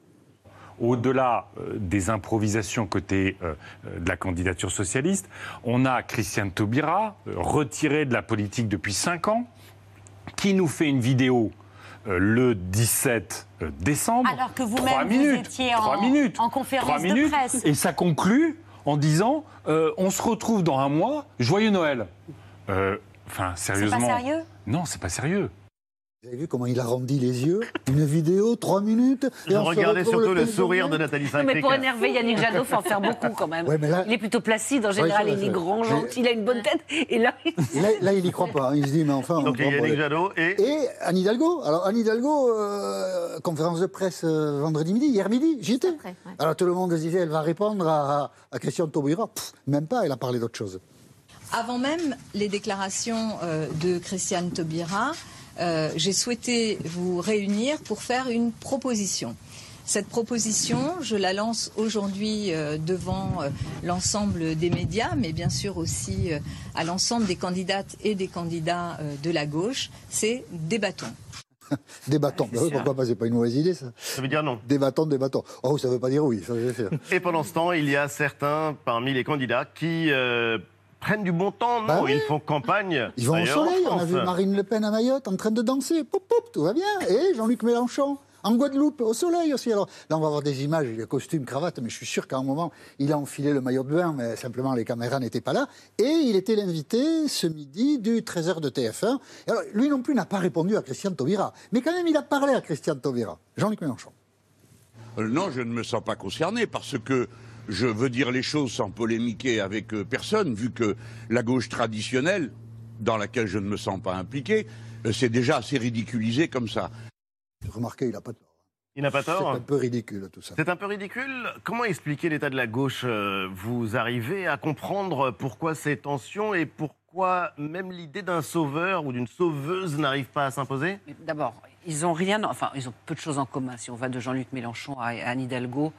Au-delà euh, des improvisations côté euh, de la candidature socialiste, on a Christiane Taubira, retirée de la politique depuis 5 ans, qui nous fait une vidéo le 17 euh, décembre. Alors que vous-même, vous étiez en- minutes, en conférence de presse. Et ça conclut en disant euh, on se retrouve dans un mois, joyeux Noël. Euh, Enfin, sérieusement. sérieux? Non, c'est pas sérieux. Vous avez vu comment il arrondit les yeux Une vidéo, trois minutes. Je on retrouve surtout le 15 sourire de. Nathalie Non, mais pour énerver Yannick Jadot, il faut en faire beaucoup quand même. Ouais, mais là- Il est plutôt placide en Ouais, général, ça, il est grand, Mais- gentil, il a une bonne tête. Et là, Là, là, il n'y croit pas. hein. Il se dit, mais enfin. on Donc il y a comprend Yannick. Jadot et... Et Anne Hidalgo. Alors, Anne Hidalgo, euh, conférence de presse euh, vendredi midi, hier midi, j'y étais. Alors, tout le monde se disait, elle va répondre à, à Christian Taubira. Pff, même pas, elle a parlé d'autre chose. Avant même les déclarations euh, de Christiane Taubira, euh, j'ai souhaité vous réunir pour faire une proposition. Cette proposition, je la lance aujourd'hui euh, devant euh, l'ensemble des médias, mais bien sûr aussi à l'ensemble des candidates et des candidats de la gauche. C'est débattons. Débattons. Bah oui, pourquoi pas C'est pas une mauvaise idée, ça. Ça veut dire non. Débattons, débattons. Oh, ça veut pas dire oui, ça. Et pendant ce temps, il y a certains parmi les candidats qui euh, prennent du bon temps. Non, Bah oui. ils font campagne. Ils vont au soleil. On a vu Marine Le Pen à Mayotte en train de danser. Poup, poup, tout va bien. Et Jean-Luc Mélenchon en Guadeloupe, au soleil aussi. Alors là, on va avoir des images, le costume, cravate, mais je suis sûr qu'à un moment, il a enfilé le maillot de bain, mais simplement les caméras n'étaient pas là. Et il était l'invité ce midi du 13h de TF1. Et alors, lui non plus n'a pas répondu à Christiane Taubira. Mais quand même, il a parlé à Christiane Taubira. Jean-Luc Mélenchon. Euh, Non, je ne me sens pas concerné parce que je veux dire les choses sans polémiquer avec euh, personne, vu que la gauche traditionnelle, dans laquelle je ne me sens pas impliqué, euh, c'est déjà assez ridiculisé comme ça. Remarquez, il n'a pas tort. Il n'a pas C'est tort. un peu ridicule tout ça. C'est un peu ridicule. Comment expliquer l'état de la gauche euh, Vous arrivez à comprendre pourquoi ces tensions et pourquoi même l'idée d'un sauveur ou d'une sauveuse n'arrive pas à s'imposer? D'abord, ils ont rien, enfin, ils ont peu de choses en commun. Si on va de Jean-Luc Mélenchon à Anne Hidalgo,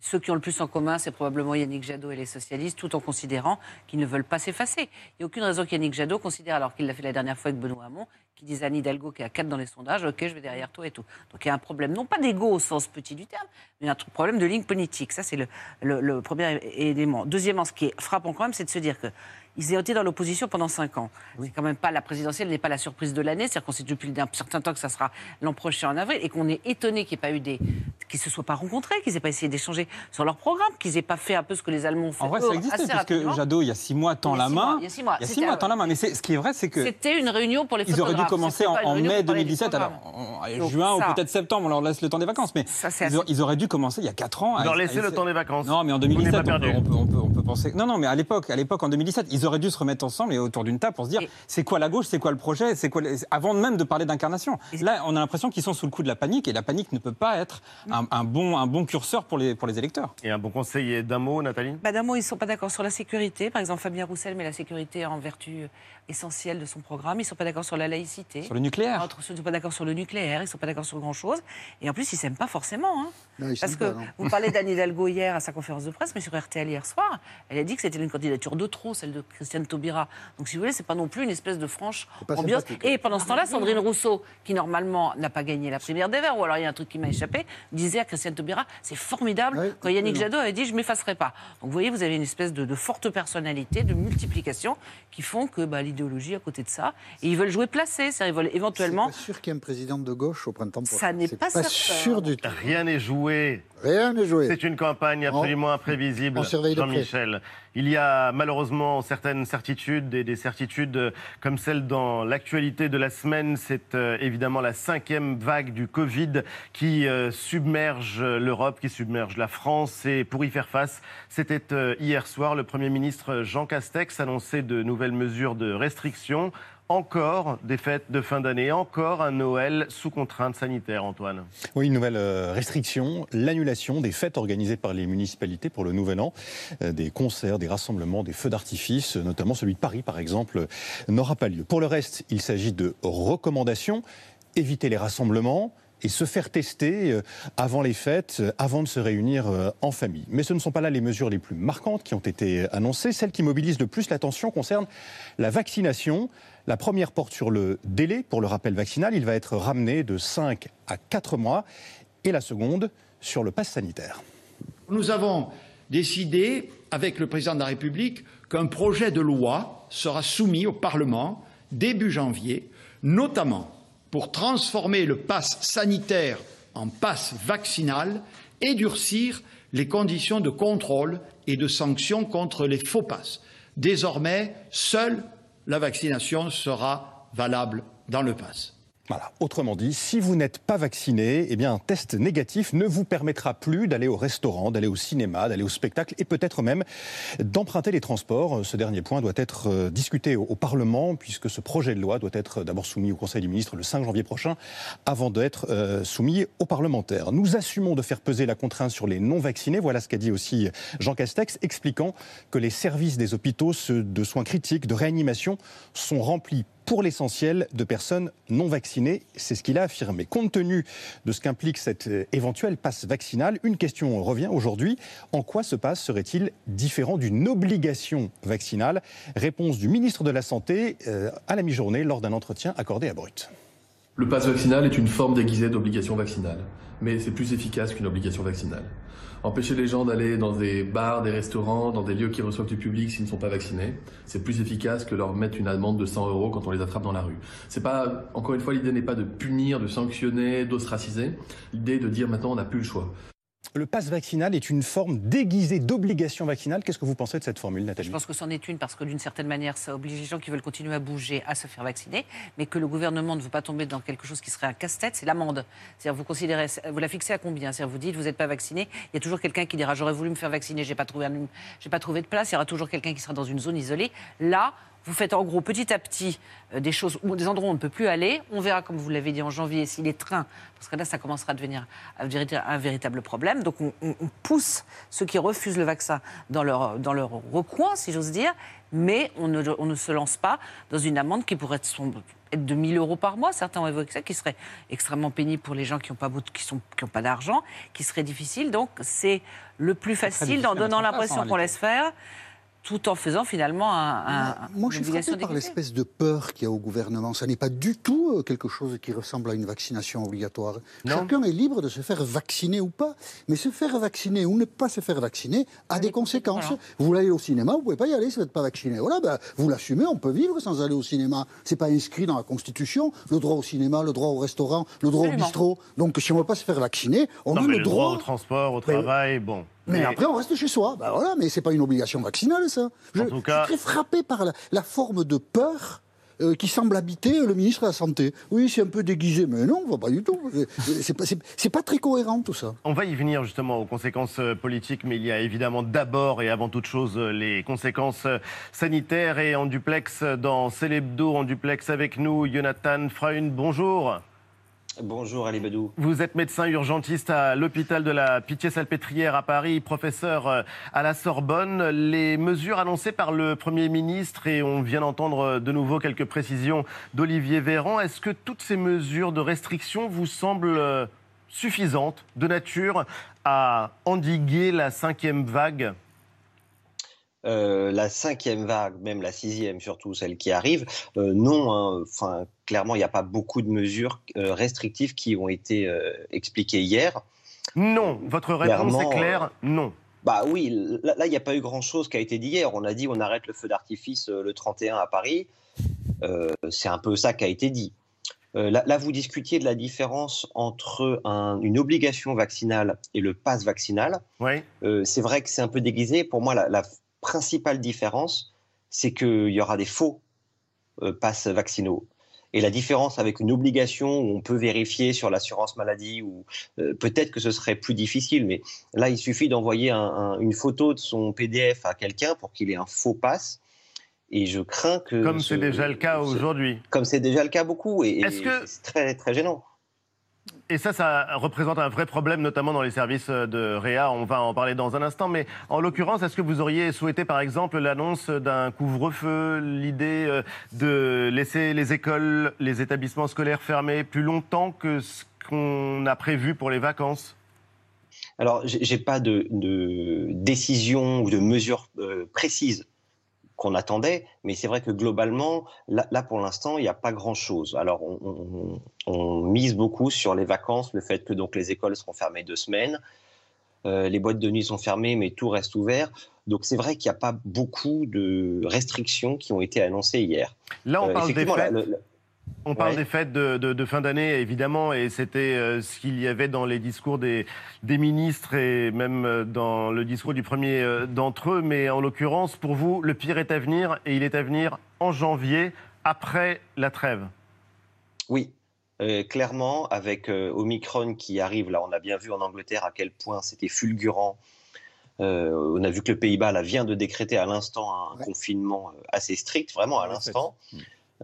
ceux qui ont le plus en commun, c'est probablement Yannick Jadot et les socialistes, tout en considérant qu'ils ne veulent pas s'effacer. Il n'y a aucune raison qu'Yannick Jadot considère, alors qu'il l'a fait la dernière fois avec Benoît Hamon, qui disait à Anne Hidalgo qui est à 4 dans les sondages, ok, je vais derrière toi et tout. Donc il y a un problème, non pas d'ego au sens petit du terme, mais un problème de ligne politique. Ça, c'est le, le- premier élément. Deuxièmement, ce qui est frappant quand même, c'est de se dire que ils ont été dans l'opposition pendant 5 ans. C'est quand même pas la présidentielle n'est pas la surprise de l'année, c'est-à-dire qu'on sait depuis un certain temps que ça sera l'an prochain en avril et qu'on est étonné qu'il n'y ait pas eu des qu'ils se soient pas rencontrés, qu'ils n'aient pas essayé d'échanger sur leur programme, qu'ils n'aient pas fait un peu ce que les Allemands ont fait En vrai, ça existait, puisque. Jadot, il y a six mois, tend la main. il y a six mois. Il y a six mois, tend la main. Mais ce qui est vrai, c'est que. C'était une réunion pour les Ils auraient dû commencer en, mai pour parler du 2017, alors en- juin ça- ou peut-être septembre, on leur laisse le temps des vacances. Mais c'est ils, auraient- ils auraient dû commencer il y a 4 ans. Leur à laissez le temps des vacances. Non, mais en Vous n'êtes 2017, pas on peut, perdu. on, peut, on, peut, on peut penser. Non, non, mais à l'époque, à l'époque, en 2017, ils ils auraient dû se remettre ensemble et autour d'une table pour se dire c'est quoi la gauche, c'est quoi le projet, c'est quoi avant même de parler d'incarnation. Là, on a l'impression qu'ils sont sous le coup de la panique et la panique ne peut pas être un, bon, un bon curseur pour les, pour les électeurs. Et un bon conseiller d'un mot, Nathalie? Bah, D'un mot, ils ne sont pas d'accord sur la sécurité. Par exemple, Fabien Roussel met la sécurité en vertu essentielle de son programme. Ils ne sont pas d'accord sur la laïcité. Sur le nucléaire. Ils ne sont pas d'accord sur le nucléaire. Ils ne sont pas d'accord sur grand-chose. Et en plus, ils ne s'aiment pas forcément. Hein. Parce que vous parlez d'Anne Hidalgo hier à sa conférence de presse, mais sur RTL hier soir, elle a dit que c'était une candidature de trop, celle de Christiane Taubira. Donc, si vous voulez, c'est pas non plus une espèce de franche ambiance. Et pendant ce temps-là, Sandrine Rousseau, qui normalement n'a pas gagné la primaire des Verts, ou alors il y a un truc qui m'a échappé, disait à Christiane Taubira c'est formidable quand Yannick Jadot avait dit je m'effacerai pas. Donc, vous voyez, vous avez une espèce de, forte personnalité, de multiplication, qui font que bah, l'idéologie à côté de ça, et ils veulent jouer placé, c'est-à-dire ils veulent éventuellement. C'est pas sûr qu'il y ait un président de gauche au printemps prochain. Ça n'est pas, pas sûr du tout. Rien n'est joué. Rien n'est joué. C'est une campagne absolument imprévisible, Jean-Michel. Il y a malheureusement certaines certitudes et des certitudes euh, comme celle dans l'actualité de la semaine. C'est euh, évidemment la cinquième vague du Covid qui euh, submerge l'Europe, qui submerge la France. Et pour y faire face, c'était hier soir le Premier ministre Jean Castex annonçait de nouvelles mesures de restriction encore des fêtes de fin d'année, encore un Noël sous contrainte sanitaire, Antoine. Oui, une nouvelle euh, restriction, l'annulation des fêtes organisées par les municipalités pour le Nouvel An, euh, des concerts, des rassemblements, des feux d'artifice, notamment celui de Paris par exemple, n'aura pas lieu. Pour le reste, il s'agit de recommandations, éviter les rassemblements, et se faire tester euh, avant les fêtes, euh, avant de se réunir euh, en famille. Mais ce ne sont pas là les mesures les plus marquantes qui ont été annoncées. Celles qui mobilisent le plus l'attention concernent la vaccination. La première porte sur le délai pour le rappel vaccinal. Il va être ramené de 5 à 4 mois. Et la seconde sur le pass sanitaire. Nous avons décidé, avec le président de la République, qu'un projet de loi sera soumis au Parlement début janvier, notamment pour transformer le pass sanitaire en passe vaccinal et durcir les conditions de contrôle et de sanction contre les faux passes. Désormais, seule la vaccination sera valable dans le pass. Autrement dit, si vous n'êtes pas vacciné, eh bien, un test négatif ne vous permettra plus d'aller au restaurant, d'aller au cinéma, d'aller au spectacle et peut-être même d'emprunter les transports. Ce dernier point doit être euh, discuté au, Parlement puisque ce projet de loi doit être d'abord soumis au Conseil des ministres le 5 janvier prochain avant d'être euh, soumis aux parlementaires. Nous assumons de faire peser la contrainte sur les non-vaccinés. Voilà ce qu'a dit aussi Jean Castex, expliquant que les services des hôpitaux, ceux de soins critiques, de réanimation, sont remplis pour l'essentiel de personnes non vaccinées. C'est ce qu'il a affirmé. Compte tenu de ce qu'implique cette euh, éventuelle passe vaccinale, une question revient aujourd'hui. En quoi ce passe serait-il différent d'une obligation vaccinale? Réponse du ministre de la Santé euh, à la mi-journée lors d'un entretien accordé à Brut. Le passe vaccinal est une forme déguisée d'obligation vaccinale, mais c'est plus efficace qu'une obligation vaccinale empêcher les gens d'aller dans des bars, des restaurants, dans des lieux qui reçoivent du public s'ils ne sont pas vaccinés, c'est plus efficace que leur mettre une amende de 100 euros quand on les attrape dans la rue. C'est pas, encore une fois, l'idée n'est pas de punir, de sanctionner, d'ostraciser. L'idée est de dire maintenant on n'a plus le choix. Le pass vaccinal est une forme déguisée d'obligation vaccinale. Qu'est-ce que vous pensez de cette formule, Nathalie Je pense que c'en est une parce que d'une certaine manière, ça oblige les gens qui veulent continuer à bouger à se faire vacciner, mais que le gouvernement ne veut pas tomber dans quelque chose qui serait un casse-tête, c'est l'amende. C'est-à-dire vous considérez, vous la fixez à combien? C'est-à-dire vous dites vous n'êtes pas vacciné, il y a toujours quelqu'un qui dira j'aurais voulu me faire vacciner, j'ai pas trouvé, j'ai pas trouvé de place. Il y aura toujours quelqu'un qui sera dans une zone isolée. Là, vous faites en gros petit à petit euh, des choses, des endroits où on ne peut plus aller. On verra, comme vous l'avez dit en janvier, si les trains, parce que là, ça commencera à devenir un, véritable problème. Donc, on, pousse ceux qui refusent le vaccin dans leur, dans leur recoin, si j'ose dire, mais on ne, on ne, se lance pas dans une amende qui pourrait être, être de 1000 euros par mois. Certains ont évoqué ça, qui serait extrêmement pénible pour les gens qui n'ont pas, qui sont, qui pas d'argent, qui serait difficile. Donc, c'est le plus facile en donnant l'impression qu'on laisse faire tout en faisant finalement un, Moi, je suis frappé par l'espèce de peur qu'il y a au gouvernement. Ça n'est pas du tout euh, quelque chose qui ressemble à une vaccination obligatoire. Chacun est libre de se faire vacciner ou pas. Mais se faire vacciner ou ne pas se faire vacciner a des conséquences. Vous voulez aller au cinéma, vous pouvez pas y aller si vous n'êtes pas vacciné. Voilà, ben, vous l'assumez, on peut vivre sans aller au cinéma. C'est pas inscrit dans la Constitution. Le droit au cinéma, le droit au restaurant, le droit au bistrot. Donc si on ne veut pas se faire vacciner, on a le, droit... au transport, au travail, bon. Mais, après, on reste chez soi. Ben voilà, mais c'est pas une obligation vaccinale, ça. Je, suis très frappé par la, forme de peur euh, qui semble habiter le ministre de la Santé. Oui, c'est un peu déguisé, mais non, pas du tout. C'est pas, pas très cohérent tout ça. On va y venir justement aux conséquences euh, politiques, mais il y a évidemment d'abord et avant toute chose les conséquences sanitaires. Et en duplex dans Célébdo, en duplex avec nous, Jonathan Freund, bonjour. Bonjour Ali Bedou. Vous êtes médecin urgentiste à l'hôpital de la Pitié-Salpêtrière à Paris, professeur euh, à la Sorbonne. Les mesures annoncées par le Premier ministre, et on vient d'entendre euh, de nouveau quelques précisions d'Olivier Véran, est-ce que toutes ces mesures de restriction vous semblent euh, suffisantes, de nature à endiguer la cinquième vague? La cinquième vague, même la sixième surtout, celle qui arrive, non. Hein, clairement, il n'y a pas beaucoup de mesures euh, restrictives qui ont été euh, expliquées hier. Non, votre réponse est claire, euh, non. Bah oui, là, il n'y a pas eu grand-chose qui a été dit hier. On a dit on arrête le feu d'artifice le 31 à Paris. c'est un peu ça qui a été dit. là, vous discutiez de la différence entre une obligation vaccinale et le pass vaccinal. Oui. c'est vrai que c'est un peu déguisé. Pour moi, la, la principale différence, c'est qu'il y aura des faux passes vaccinaux. Et la différence avec une obligation où on peut vérifier sur l'assurance maladie, ou euh, peut-être que ce serait plus difficile, mais là, il suffit d'envoyer une photo de son PDF à quelqu'un pour qu'il ait un faux passe. Et je crains que. Comme c'est déjà le cas aujourd'hui. Comme c'est déjà le cas beaucoup. Et, et c'est très, très gênant. Et ça, ça représente un vrai problème, notamment dans les services de Réa. On va en parler dans un instant. Mais en l'occurrence, est-ce que vous auriez souhaité, par exemple, l'annonce d'un couvre-feu, l'idée euh, de laisser les écoles, les établissements scolaires fermés plus longtemps que ce qu'on a prévu pour les vacances? Alors, j'ai pas de, décision ou de mesure euh, précise qu'on attendait, mais c'est vrai que globalement, là, pour l'instant, il n'y a pas grand-chose. Alors, on, mise beaucoup sur les vacances, le fait que donc les écoles seront fermées deux semaines, euh, les boîtes de nuit sont fermées, mais tout reste ouvert. Donc c'est vrai qu'il n'y a pas beaucoup de restrictions qui ont été annoncées hier. Là, on euh, parle des fêtes. On parle des fêtes de, fin d'année, évidemment, et c'était euh, ce qu'il y avait dans les discours des, ministres et même euh, dans le discours du premier euh, d'entre eux. Mais en l'occurrence, pour vous, le pire est à venir, et il est à venir en janvier, après la trêve. Oui, clairement, avec Omicron qui arrive, là, on a bien vu en Angleterre à quel point c'était fulgurant. on a vu que le Pays-Bas vient de décréter à l'instant un confinement assez strict, vraiment à l'instant.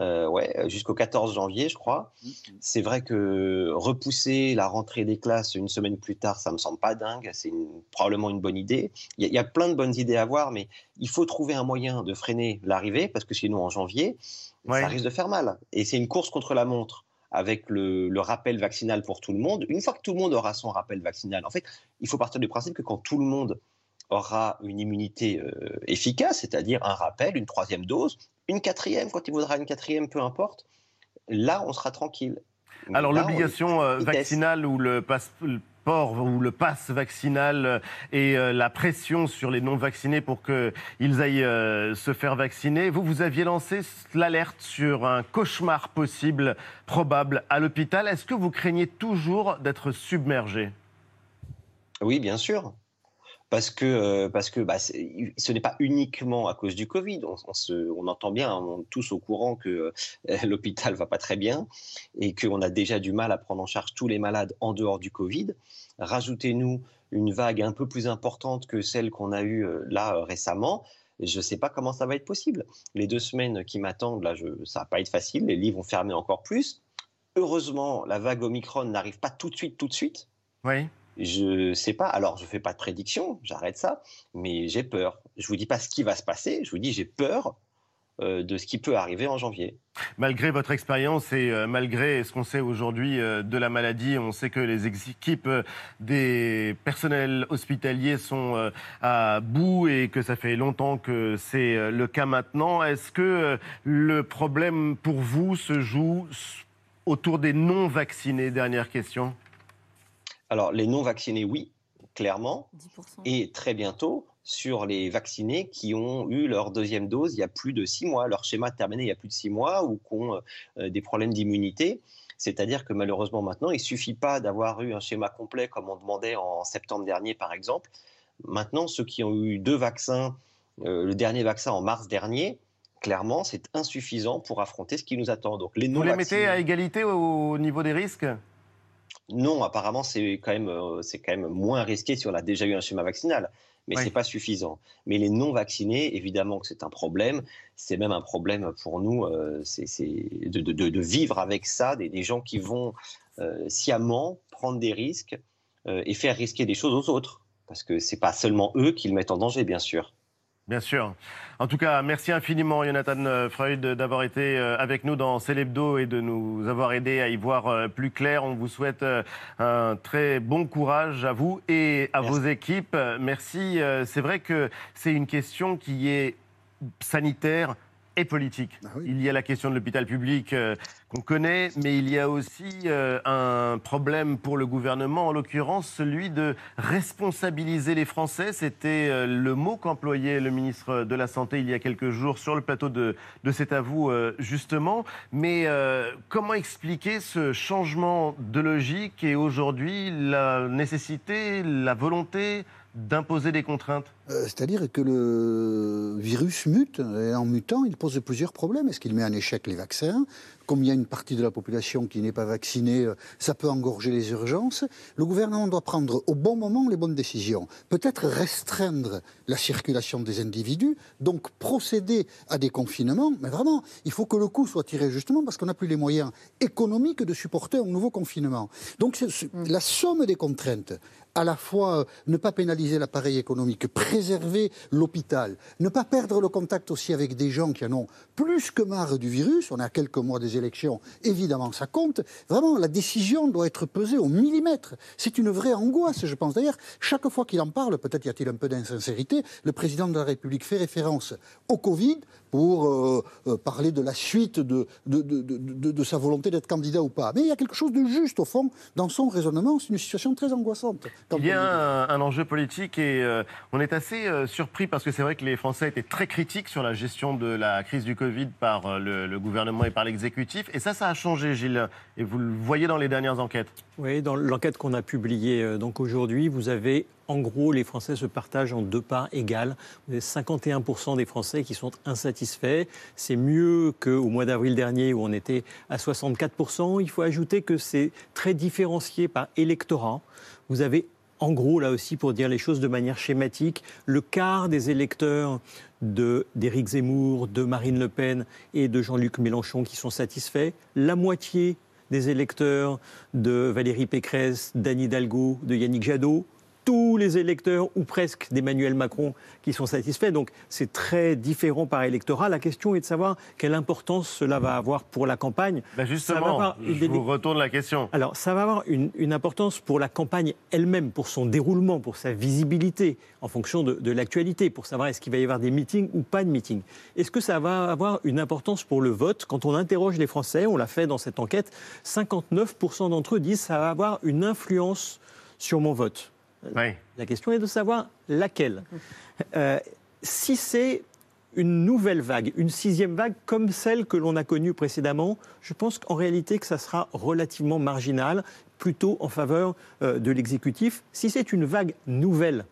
Euh, ouais, jusqu'au 14 janvier, je crois. Mmh, mmh. C'est vrai que repousser la rentrée des classes une semaine plus tard, ça me semble pas dingue. C'est probablement une bonne idée. Il y, a plein de bonnes idées à voir, mais il faut trouver un moyen de freiner l'arrivée, parce que sinon, en janvier, ça risque de faire mal. Et c'est une course contre la montre avec le, rappel vaccinal pour tout le monde. Une fois que tout le monde aura son rappel vaccinal, en fait, il faut partir du principe que quand tout le monde aura une immunité euh, efficace, c'est-à-dire un rappel, une troisième dose, une quatrième, quand il voudra une quatrième, peu importe, là, on sera tranquille. Alors l'obligation euh, vaccinale ou le passeport ou le pass vaccinal euh, et la pression sur les non-vaccinés pour qu'ils aillent se faire vacciner. Vous, vous aviez lancé l'alerte sur un cauchemar possible, probable, à l'hôpital. Est-ce que vous craignez toujours d'être submergé? Oui, bien sûr parce que, euh, parce que bah, ce n'est pas uniquement à cause du Covid. On, on, entend bien, on est tous au courant que euh, l'hôpital va pas très bien et qu'on a déjà du mal à prendre en charge tous les malades en dehors du Covid. Rajoutez-nous une vague un peu plus importante que celle qu'on a eue euh, là récemment. Je ne sais pas comment ça va être possible. Les deux semaines qui m'attendent, là, je, ça va pas être facile. Les livres vont fermer encore plus. Heureusement, la vague Omicron n'arrive pas tout de suite, tout de suite. Oui. Je sais pas. Alors, je fais pas de prédiction, j'arrête ça, mais j'ai peur. Je vous dis pas ce qui va se passer. Je vous dis, j'ai peur euh, de ce qui peut arriver en janvier. Malgré votre expérience et euh, malgré ce qu'on sait aujourd'hui euh, de la maladie, on sait que les équipes des personnels hospitaliers sont à bout et que ça fait longtemps que c'est le cas maintenant. Est-ce que le problème pour vous se joue autour des non-vaccinés? Dernière question. Alors, les non-vaccinés, oui, clairement. Et très bientôt, sur les vaccinés qui ont eu leur deuxième dose il y a plus de six mois, leur schéma terminé il y a plus de six mois ou qui ont euh, des problèmes d'immunité. C'est-à-dire que malheureusement maintenant, il ne suffit pas d'avoir eu un schéma complet comme on demandait en septembre dernier, par exemple. Maintenant, ceux qui ont eu deux vaccins, euh, le dernier vaccin en mars dernier, clairement, c'est insuffisant pour affronter ce qui nous attend. Donc, les Vous les mettez à égalité au niveau des risques? Non, apparemment, c'est quand, même, euh, quand même moins risqué si on a déjà eu un schéma vaccinal. Mais ce n'est pas suffisant. Mais les non-vaccinés, évidemment que c'est un problème. C'est même un problème pour nous euh, c'est de, de, de, vivre avec ça, des, des gens qui vont euh, sciemment prendre des risques et faire risquer des choses aux autres. Parce que ce n'est pas seulement eux qui le mettent en danger, bien sûr. Bien sûr. En tout cas, merci infiniment, Jonathan euh, Freud, d'avoir été euh, avec nous dans Célébdo et de nous avoir aidé à y voir euh, plus clair. On vous souhaite un très bon courage à vous et à vos équipes. Merci. C'est vrai que c'est une question qui est sanitaire, et politique. Ah il y a la question de l'hôpital public euh, qu'on connaît, mais il y a aussi euh, un problème pour le gouvernement, en l'occurrence celui de responsabiliser les Français. C'était euh, le mot qu'employait le ministre de la Santé il y a quelques jours sur le plateau de, de C'est à vous, justement. Mais comment expliquer ce changement de logique et aujourd'hui la nécessité, la volonté d'imposer des contraintes? Euh, C'est-à-dire que le virus mute, et en mutant, il pose plusieurs problèmes. Est-ce qu'il met en échec les vaccins? Comme il y a une partie de la population qui n'est pas vaccinée, euh, ça peut engorger les urgences. Le gouvernement doit prendre au bon moment les bonnes décisions. Peut-être restreindre la circulation des individus, donc procéder à des confinements. Mais vraiment, il faut que le coup soit tiré justement parce qu'on n'a plus les moyens économiques de supporter un nouveau confinement. Donc la somme des contraintes à la fois euh, ne pas pénaliser l'appareil économique, préserver l'hôpital, ne pas perdre le contact aussi avec des gens qui en ont plus que marre du virus. On à quelques mois des élections, évidemment, ça compte. Vraiment, la décision doit être pesée au millimètre. C'est une vraie angoisse, je pense. D'ailleurs, chaque fois qu'il en parle, peut-être y a-t-il un peu d'insincérité, le président de la République fait référence au Covid pour euh, euh, parler de la suite de, de, sa volonté d'être candidat ou pas. Mais il y a quelque chose de juste, au fond, dans son raisonnement. C'est une situation très angoissante. Il y a un, enjeu politique et euh, on est assez surpris parce que c'est vrai que les Français étaient très critiques sur la gestion de la crise du Covid par le, gouvernement et par l'exécutif. Et ça, ça a changé, Gilles. Et vous le voyez dans les dernières enquêtes. Oui, dans l'enquête qu'on a publiée donc aujourd'hui, vous avez en gros, les Français se partagent en deux parts égales. Vous avez 51% des Français qui sont insatisfaits. C'est mieux qu'au mois d'avril dernier où on était à 64%. Il faut ajouter que c'est très différencié par électorat. Vous avez en gros, là aussi, pour dire les choses de manière schématique, le quart des électeurs d'Éric Zemmour, de Marine Le Pen et de Jean-Luc Mélenchon qui sont satisfaits, la moitié des électeurs de Valérie Pécresse, d'Anne Hidalgo, de Yannick Jadot, tous les électeurs, ou presque, d'Emmanuel Macron qui sont satisfaits. Donc c'est très différent par électorat. La question est de savoir quelle importance cela va avoir pour la campagne. Ben justement, je vous retourne la question. Alors ça va avoir une, importance pour la campagne elle-même, pour son déroulement, pour sa visibilité, en fonction de, de l'actualité, pour savoir est-ce qu'il va y avoir des meetings ou pas de meetings. Est-ce que ça va avoir une importance pour le vote Quand on interroge les Français, on l'a fait dans cette enquête, 59% d'entre eux disent que ça va avoir une influence sur mon vote. La question est de savoir laquelle. Euh, si c'est une nouvelle vague, une sixième vague comme celle que l'on a connue précédemment, je pense qu'en réalité que ça sera relativement marginal, plutôt en faveur euh, de l'exécutif. Si c'est une vague nouvelle,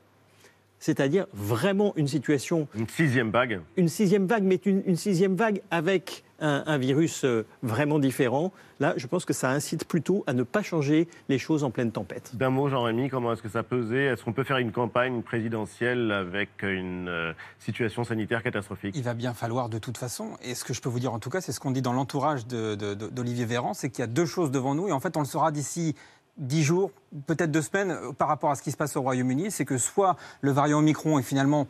c'est-à-dire vraiment une situation... Une sixième vague. Une sixième vague, mais une sixième vague avec un, virus euh, vraiment différent, là, je pense que ça incite plutôt à ne pas changer les choses en pleine tempête. D'un mot, Jean-Rémy, comment est-ce que ça pesait? Est-ce qu'on peut faire une campagne présidentielle avec une euh, situation sanitaire catastrophique? Il va bien falloir de toute façon. Et ce que je peux vous dire en tout cas, c'est ce qu'on dit dans l'entourage d'Olivier Véran, c'est qu'il y a deux choses devant nous. Et en fait, on le saura d'ici dix jours, peut-être deux semaines, euh, par rapport à ce qui se passe au Royaume-Uni. C'est que soit le variant Omicron est finalement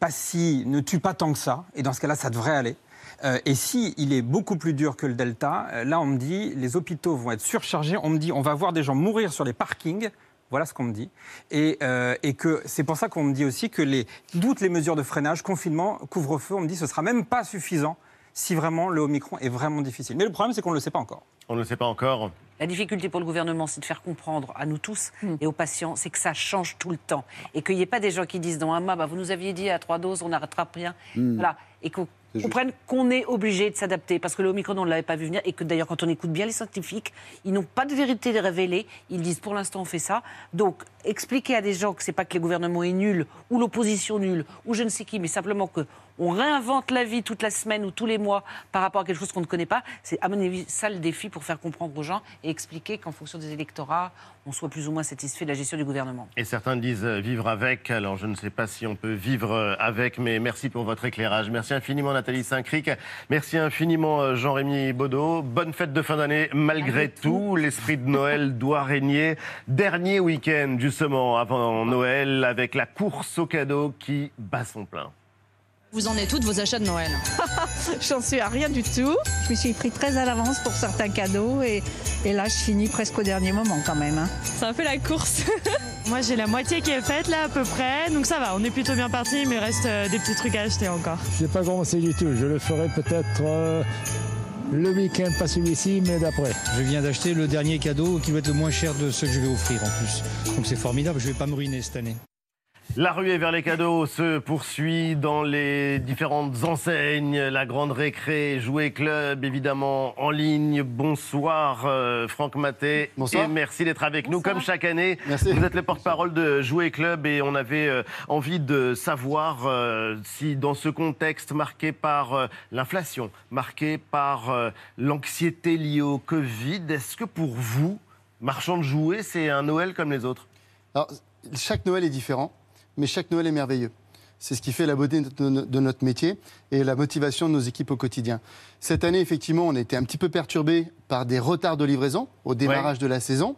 pas si, ne tue pas tant que ça, et dans ce cas-là, ça devrait aller. Euh, et si il est beaucoup plus dur que le Delta, euh, là on me dit les hôpitaux vont être surchargés. On me dit on va voir des gens mourir sur les parkings. Voilà ce qu'on me dit. Et, et que c'est pour ça qu'on me dit aussi que les, toutes les mesures de freinage, confinement, couvre-feu, on me dit ce sera même pas suffisant si vraiment le Omicron est vraiment difficile. Mais le problème, c'est qu'on ne le sait pas encore. On ne le sait pas encore. La difficulté pour le gouvernement, c'est de faire comprendre à nous tous hmm. et aux patients, c'est que ça change tout le temps. Et qu'il n'y ait pas des gens qui disent dans un mois, bah, vous nous aviez dit à trois doses, on n'arrêtera rien. Hmm. Voilà. Et qu'on comprenne qu'on est obligé de s'adapter. Parce que le Omicron, on ne l'avait pas vu venir. Et que d'ailleurs, quand on écoute bien les scientifiques, ils n'ont pas de vérité révélée. Ils disent pour l'instant, on fait ça. Donc, expliquer à des gens que c'est pas que le gouvernement est nul, ou l'opposition nulle, ou je ne sais qui, mais simplement que on réinvente la vie toute la semaine ou tous les mois par rapport à quelque chose qu'on ne connaît pas. C'est à mon avis ça le défi pour faire comprendre aux gens et expliquer qu'en fonction des électorats, on soit plus ou moins satisfait de la gestion du gouvernement. Et certains disent euh, vivre avec. Alors je ne sais pas si on peut vivre euh, avec, mais merci pour votre éclairage. Merci infiniment Nathalie Saint-Cric. Merci infiniment euh, Jean-Rémy Baudot. Bonne fête de fin d'année malgré tout. L'esprit de Noël doit régner. Dernier week-end justement avant Noël avec la course au cadeau qui bat son plein. Vous en êtes toutes vos achats de Noël J'en suis à rien du tout. Je me suis pris très à l'avance pour certains cadeaux et, et là je finis presque au dernier moment quand même. hein. C'est un peu la course. Moi j'ai la moitié qui est faite là à peu près, donc ça va, on est plutôt bien parti, mais il reste euh, des petits trucs à acheter encore. Je n'ai pas commencé du tout. Je le ferai peut-être euh, le week-end, pas celui-ci, mais d'après. Je viens d'acheter le dernier cadeau qui va être le moins cher de ceux que je vais offrir en plus. Donc c'est formidable, je ne vais pas me ruiner cette année. La ruée vers les cadeaux se poursuit dans les différentes enseignes. La Grande Récré, Jouet Club, évidemment, en ligne. Bonsoir, euh, Franck Maté. Bonsoir. Et merci d'être avec nous, comme chaque année. Vous êtes le porte-parole de Jouet Club et on avait euh, envie de savoir euh, si, dans ce contexte marqué par euh, l'inflation, marqué par euh, l'anxiété liée au Covid, est-ce que pour vous, marchand de jouets, c'est un Noël comme les autres? Alors, chaque Noël est différent, mais chaque Noël est merveilleux. C'est ce qui fait la beauté de notre métier et la motivation de nos équipes au quotidien. Cette année, effectivement, on a été un petit peu perturbé par des retards de livraison au démarrage de la saison,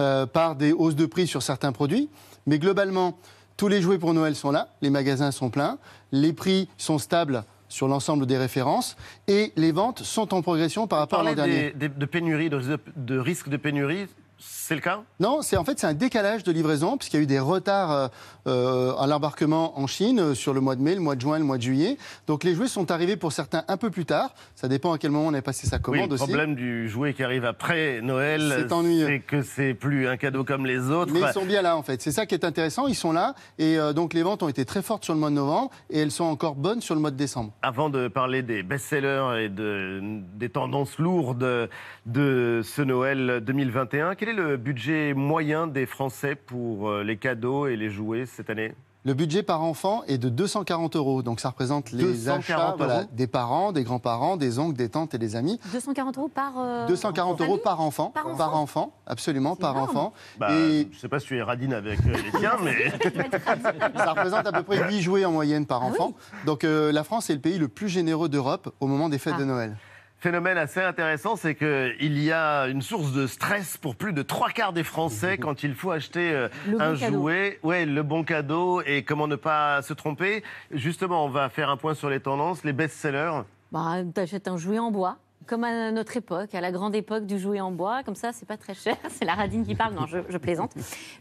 euh, par des hausses de prix sur certains produits. Mais globalement, tous les jouets pour Noël sont là, les magasins sont pleins, les prix sont stables sur l'ensemble des références et les ventes sont en progression par rapport à l'an dernier. des- des- de pénurie, de, de risque de pénurie, c'est le cas? Non, c'est en fait c'est un décalage de livraison puisqu'il y a eu des retards euh, euh, à l'embarquement en Chine euh, sur le mois de mai, le mois de juin, le mois de juillet. Donc les jouets sont arrivés pour certains un peu plus tard. Ça dépend à quel moment on a passé sa Oui, commande le aussi. problème du jouet qui arrive après Noël, C'est ennuyeux. c'est que c'est plus un cadeau comme les autres. Mais ils sont bien là en fait. C'est ça qui est intéressant. Ils sont là et euh, donc les ventes ont été très fortes sur le mois de novembre et elles sont encore bonnes sur le mois de décembre. Avant de parler des best-sellers et de, des tendances lourdes de ce Noël 2021, quel est le budget moyen des Français pour euh, les cadeaux et les jouets cette année? Le budget par enfant est de 240 euros. Donc ça représente les 240 achats voilà, des parents, des grands-parents, des oncles, des tantes et des amis. 240 euros par. euh, 240 euros par enfant, Par enfant absolument, par énorme. enfant. bah, Et Je sais pas si tu es radine avec euh, les tiens, mais... ça représente à peu près 8 jouets en moyenne par enfant. Donc euh, la France est le pays le plus généreux d'Europe au moment des fêtes Ah. de Noël. Phénomène assez intéressant, c'est qu'il y a une source de stress pour plus de trois quarts des Français quand il faut acheter euh, bon un cadeau. jouet. Ouais, le bon cadeau et comment ne pas se tromper. Justement, on va faire un point sur les tendances, les best-sellers. Bah, t'achètes un jouet en bois, comme à notre époque, à la grande époque du jouet en bois, comme ça, c'est pas très cher. C'est la radine qui parle, non, je, je plaisante.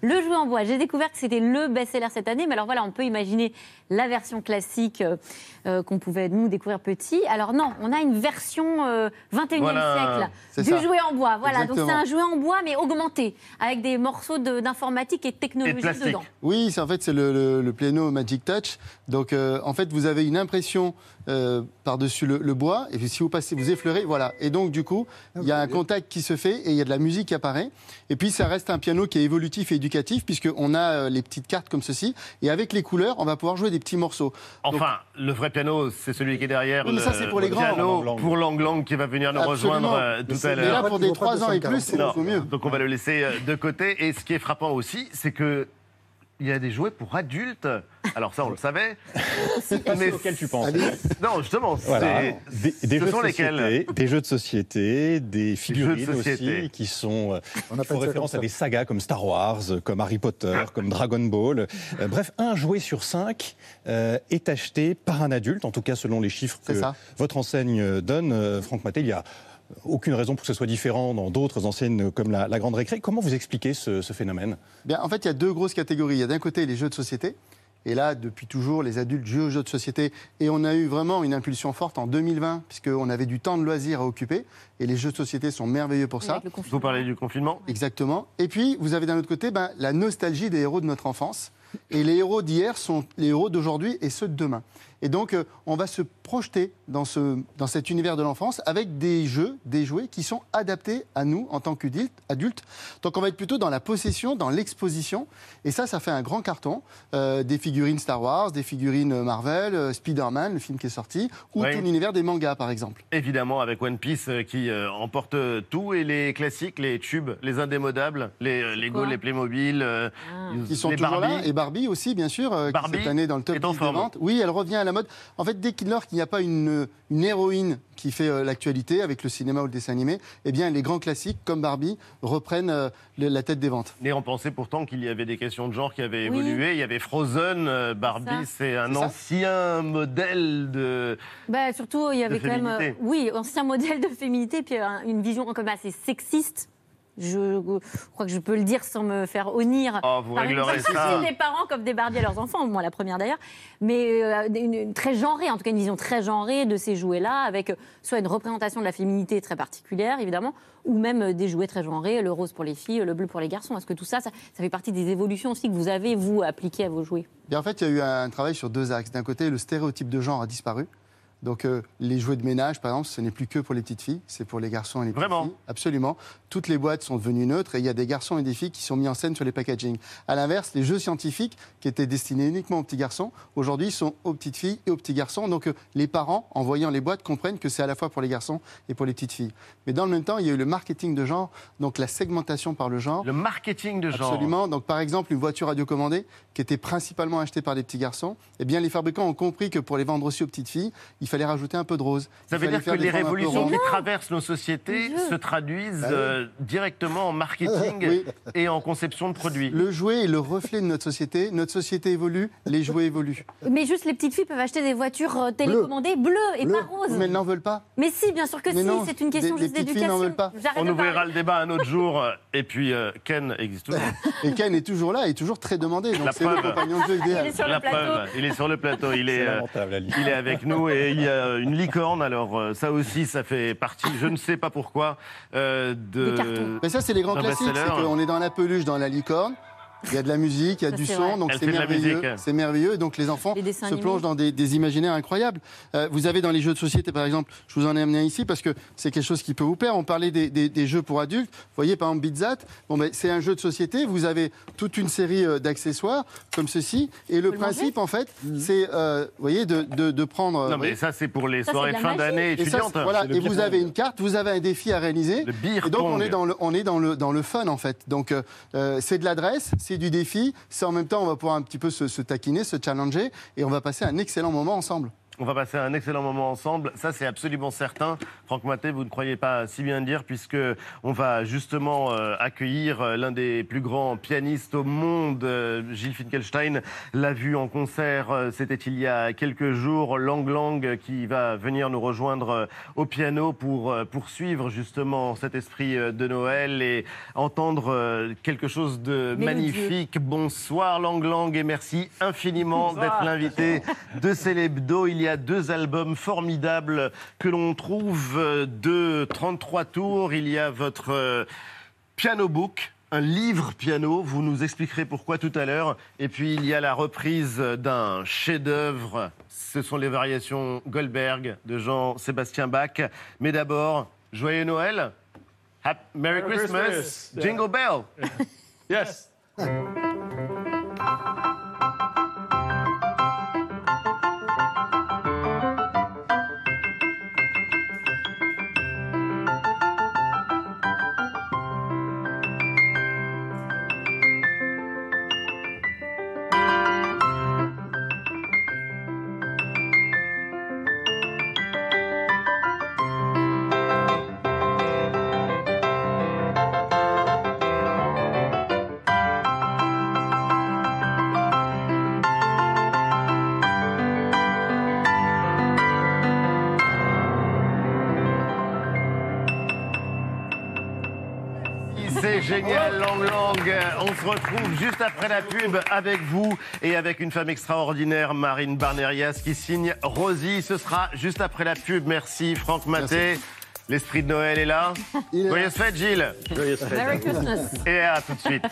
Le jouet en bois, j'ai découvert que c'était le best-seller cette année, mais alors voilà, on peut imaginer la version classique euh, euh, qu'on pouvait nous découvrir petit. Alors non, on a une version euh, 21e Voilà, c'est siècle du ça. jouet en bois. Voilà, donc c'est un jouet en bois, mais augmenté, avec des morceaux de- d'informatique et de technologie dedans. Oui, c'est en fait c'est le, le, le Pleno Magic Touch. Donc euh, en fait vous avez une impression euh, par-dessus le, le bois et puis si vous passez, vous effleurez, voilà. Et donc du coup il y a un contact qui se fait et il y a de la musique qui apparaît. Et puis ça reste un piano qui est évolutif et éducatif puisque on a euh, les petites cartes comme ceci et avec les couleurs on va pouvoir jouer des petits morceaux. Enfin, le vrai piano, c'est celui qui est derrière. Oui, mais ça, c'est pour les le grands. piano Lang Lang. pour Lang Lang qui va venir nous Absolument. rejoindre euh, Mais tout à mais l'heure. là, pour des 3 ans et plus, c'est mieux. Donc on va le laisser de côté. Et ce qui est frappant aussi, c'est que il y a des jouets pour adultes. Alors ça, on le savait. Mais auquel tu penses? Non, justement, c'est- Voilà. Des, des ce jeux sont de lesquels société, des jeux de société, des figurines jeux de société. aussi, qui sont euh, On appelle font référence à des sagas comme Star Wars, euh, comme Harry Potter, comme Dragon Ball. Euh, bref, un jouet sur cinq euh, est acheté par un adulte, en tout cas selon les chiffres que C'est ça. votre enseigne donne. Euh, Franck Maté, il y a aucune raison pour que ce soit différent dans d'autres enseignes comme la, la Grande Récré. Comment vous expliquez ce, ce phénomène? Bien, en fait, il y a deux grosses catégories. Il y a d'un côté les jeux de société. Et là, depuis toujours, les adultes jouent aux jeux de société. Et on a eu vraiment une impulsion forte en 2020, puisqu'on avait du temps de loisirs à occuper. Et les jeux de société sont merveilleux pour ça. Vous parlez du confinement? Exactement. Et puis, vous avez d'un autre côté ben, la nostalgie des héros de notre enfance. Et les héros d'hier sont les héros d'aujourd'hui et ceux de demain. Et donc, euh, on va se projeter dans, ce, dans cet univers de l'enfance avec des jeux, des jouets qui sont adaptés à nous en tant qu'adultes. Donc, on va être plutôt dans la possession, dans l'exposition. Et ça, ça fait un grand carton. Euh, des figurines Star Wars, des figurines Marvel, euh, Spider-Man, le film qui est sorti, ou tout l'univers des mangas, par exemple. Évidemment, avec One Piece qui emporte tout et les classiques, les tubes, les indémodables, les Lego, les Playmobil, ah. qui sont toujours là. Et Barbie aussi, bien sûr, Barbie qui cette année dans le top 10 des ventes. Oui, elle revient à la mode. En fait, dès qu'il qu'il n'y a pas une, une héroïne qui fait euh, l'actualité avec le cinéma ou le dessin animé, eh bien, les grands classiques comme Barbie reprennent euh, la tête des ventes. Et on pensait pourtant qu'il y avait des questions de genre qui avaient évolué. Il y avait Frozen, euh, Barbie, c'est un ancien modèle de. Bah, surtout, il y avait quand même. oui, ancien modèle de féminité, puis une vision quand même assez sexiste je crois que je peux le dire sans me faire honnir. Oh, vous réglerez ça. des parents comme des barbiers à leurs enfants, moi la première d'ailleurs, mais euh, une, très genrée, en tout cas une vision très genrée de ces jouets-là, avec soit une représentation de la féminité très particulière, évidemment, ou même des jouets très genrés, le rose pour les filles, le bleu pour les garçons. Est-ce que tout ça, ça, fait partie des évolutions aussi que vous avez, vous, appliquées à vos jouets? En fait, il y a eu un travail sur deux axes. D'un côté, le stéréotype de genre a disparu. Donc euh, les jouets de ménage, par exemple, ce n'est plus que pour les petites filles, c'est pour les garçons et les petites filles. Absolument. Toutes les boîtes sont devenues neutres et il y a des garçons et des filles qui sont mis en scène sur les packaging. À l'inverse, les jeux scientifiques qui étaient destinés uniquement aux petits garçons, aujourd'hui sont aux petites filles et aux petits garçons. Donc euh, les parents, en voyant les boîtes, comprennent que c'est à la fois pour les garçons et pour les petites filles. Mais dans le même temps, il y a eu le marketing de genre, donc la segmentation par le genre. Le marketing de genre. Absolument. Donc par exemple, une voiture radiocommandée qui était principalement achetée par les petits garçons, eh bien les fabricants ont compris que pour les vendre aussi aux petites filles, il fallait rajouter un peu de ça veut dire que les révolutions qui traversent nos sociétés se traduisent bah euh, directement en marketing et en conception de produits. Le jouet est le reflet de notre société. Notre société évolue, les jouets évoluent. Mais juste les petites filles peuvent acheter des voitures euh, télécommandées bleues et pas roses. Mais elles n'en veulent pas. Mais si, bien sûr que si, c'est une question juste d'éducation. On ouvrira le débat un autre jour. Et puis euh, Ken existe toujours. et Ken est toujours là, il est toujours très demandé. Donc c'est le compagnon de jeu idéal. Il est sur le plateau. il est sur le plateau. Il est, il est avec nous et il y a une licorne alors euh, ça aussi, ça fait partie, je ne sais pas pourquoi, euh, de. Mais ça, c'est les grands classiques. C'est qu'on est dans la peluche, dans la licorne. Il y a de la musique, il y a du son, donc c'est merveilleux. C'est merveilleux. Et donc les enfants se plongent dans des, imaginaires incroyables. Euh, vous avez dans les jeux de société, par exemple, je vous en ai amené ici parce que c'est quelque chose qui peut vous plaire. On parlait des, jeux pour adultes. Vous voyez, par exemple, Bitzat, bon, ben, c'est un jeu de société. Vous avez toute une série euh, d'accessoires comme ceci. Et le principe, en fait, c'est, euh, vous voyez, de, prendre. Non, mais ça, c'est pour les soirées de fin d'année étudiantes. Et, voilà, et vous avez une carte, vous avez un défi à réaliser. Le et donc, on est, dans le, on est dans le, dans le fun, en fait. Donc, c'est de l'adresse, c'est du défi, c'est en même temps, on va pouvoir un petit peu se, se taquiner, se challenger, et on va passer un excellent moment ensemble. On va passer un excellent moment ensemble. Ça, c'est absolument certain. Franck Maté, vous ne croyez pas si bien dire, puisque on va justement euh, accueillir euh, l'un des plus grands pianistes au monde, euh, Gilles Finkelstein. L'a vu en concert, c'était il y a quelques jours. Lang Lang, qui va venir nous rejoindre au piano pour poursuivre justement cet esprit de Noël et entendre quelque chose de magnifique. Bonsoir Lang Lang et merci infiniment d'être l'invité de Célébdo. Il y il y a deux albums formidables que l'on trouve de 33 tours. Il y a votre euh, piano book, un livre piano. Vous nous expliquerez pourquoi tout à l'heure. Et puis il y a la reprise d'un chef-d'œuvre. Ce sont les variations Goldberg de Jean-Sébastien Bach. Mais d'abord, joyeux Noël. Merry, Christmas. Jingle Bell. yes. retrouve juste après la pub avec vous et avec une femme extraordinaire, Marine Barnerias, qui signe Rosie. Ce sera juste après la pub. Merci, Franck Maté. L'esprit de Noël est là. Joyeuse fête, Gilles. Joyeuse fête. Merry Christmas. Et à tout de suite.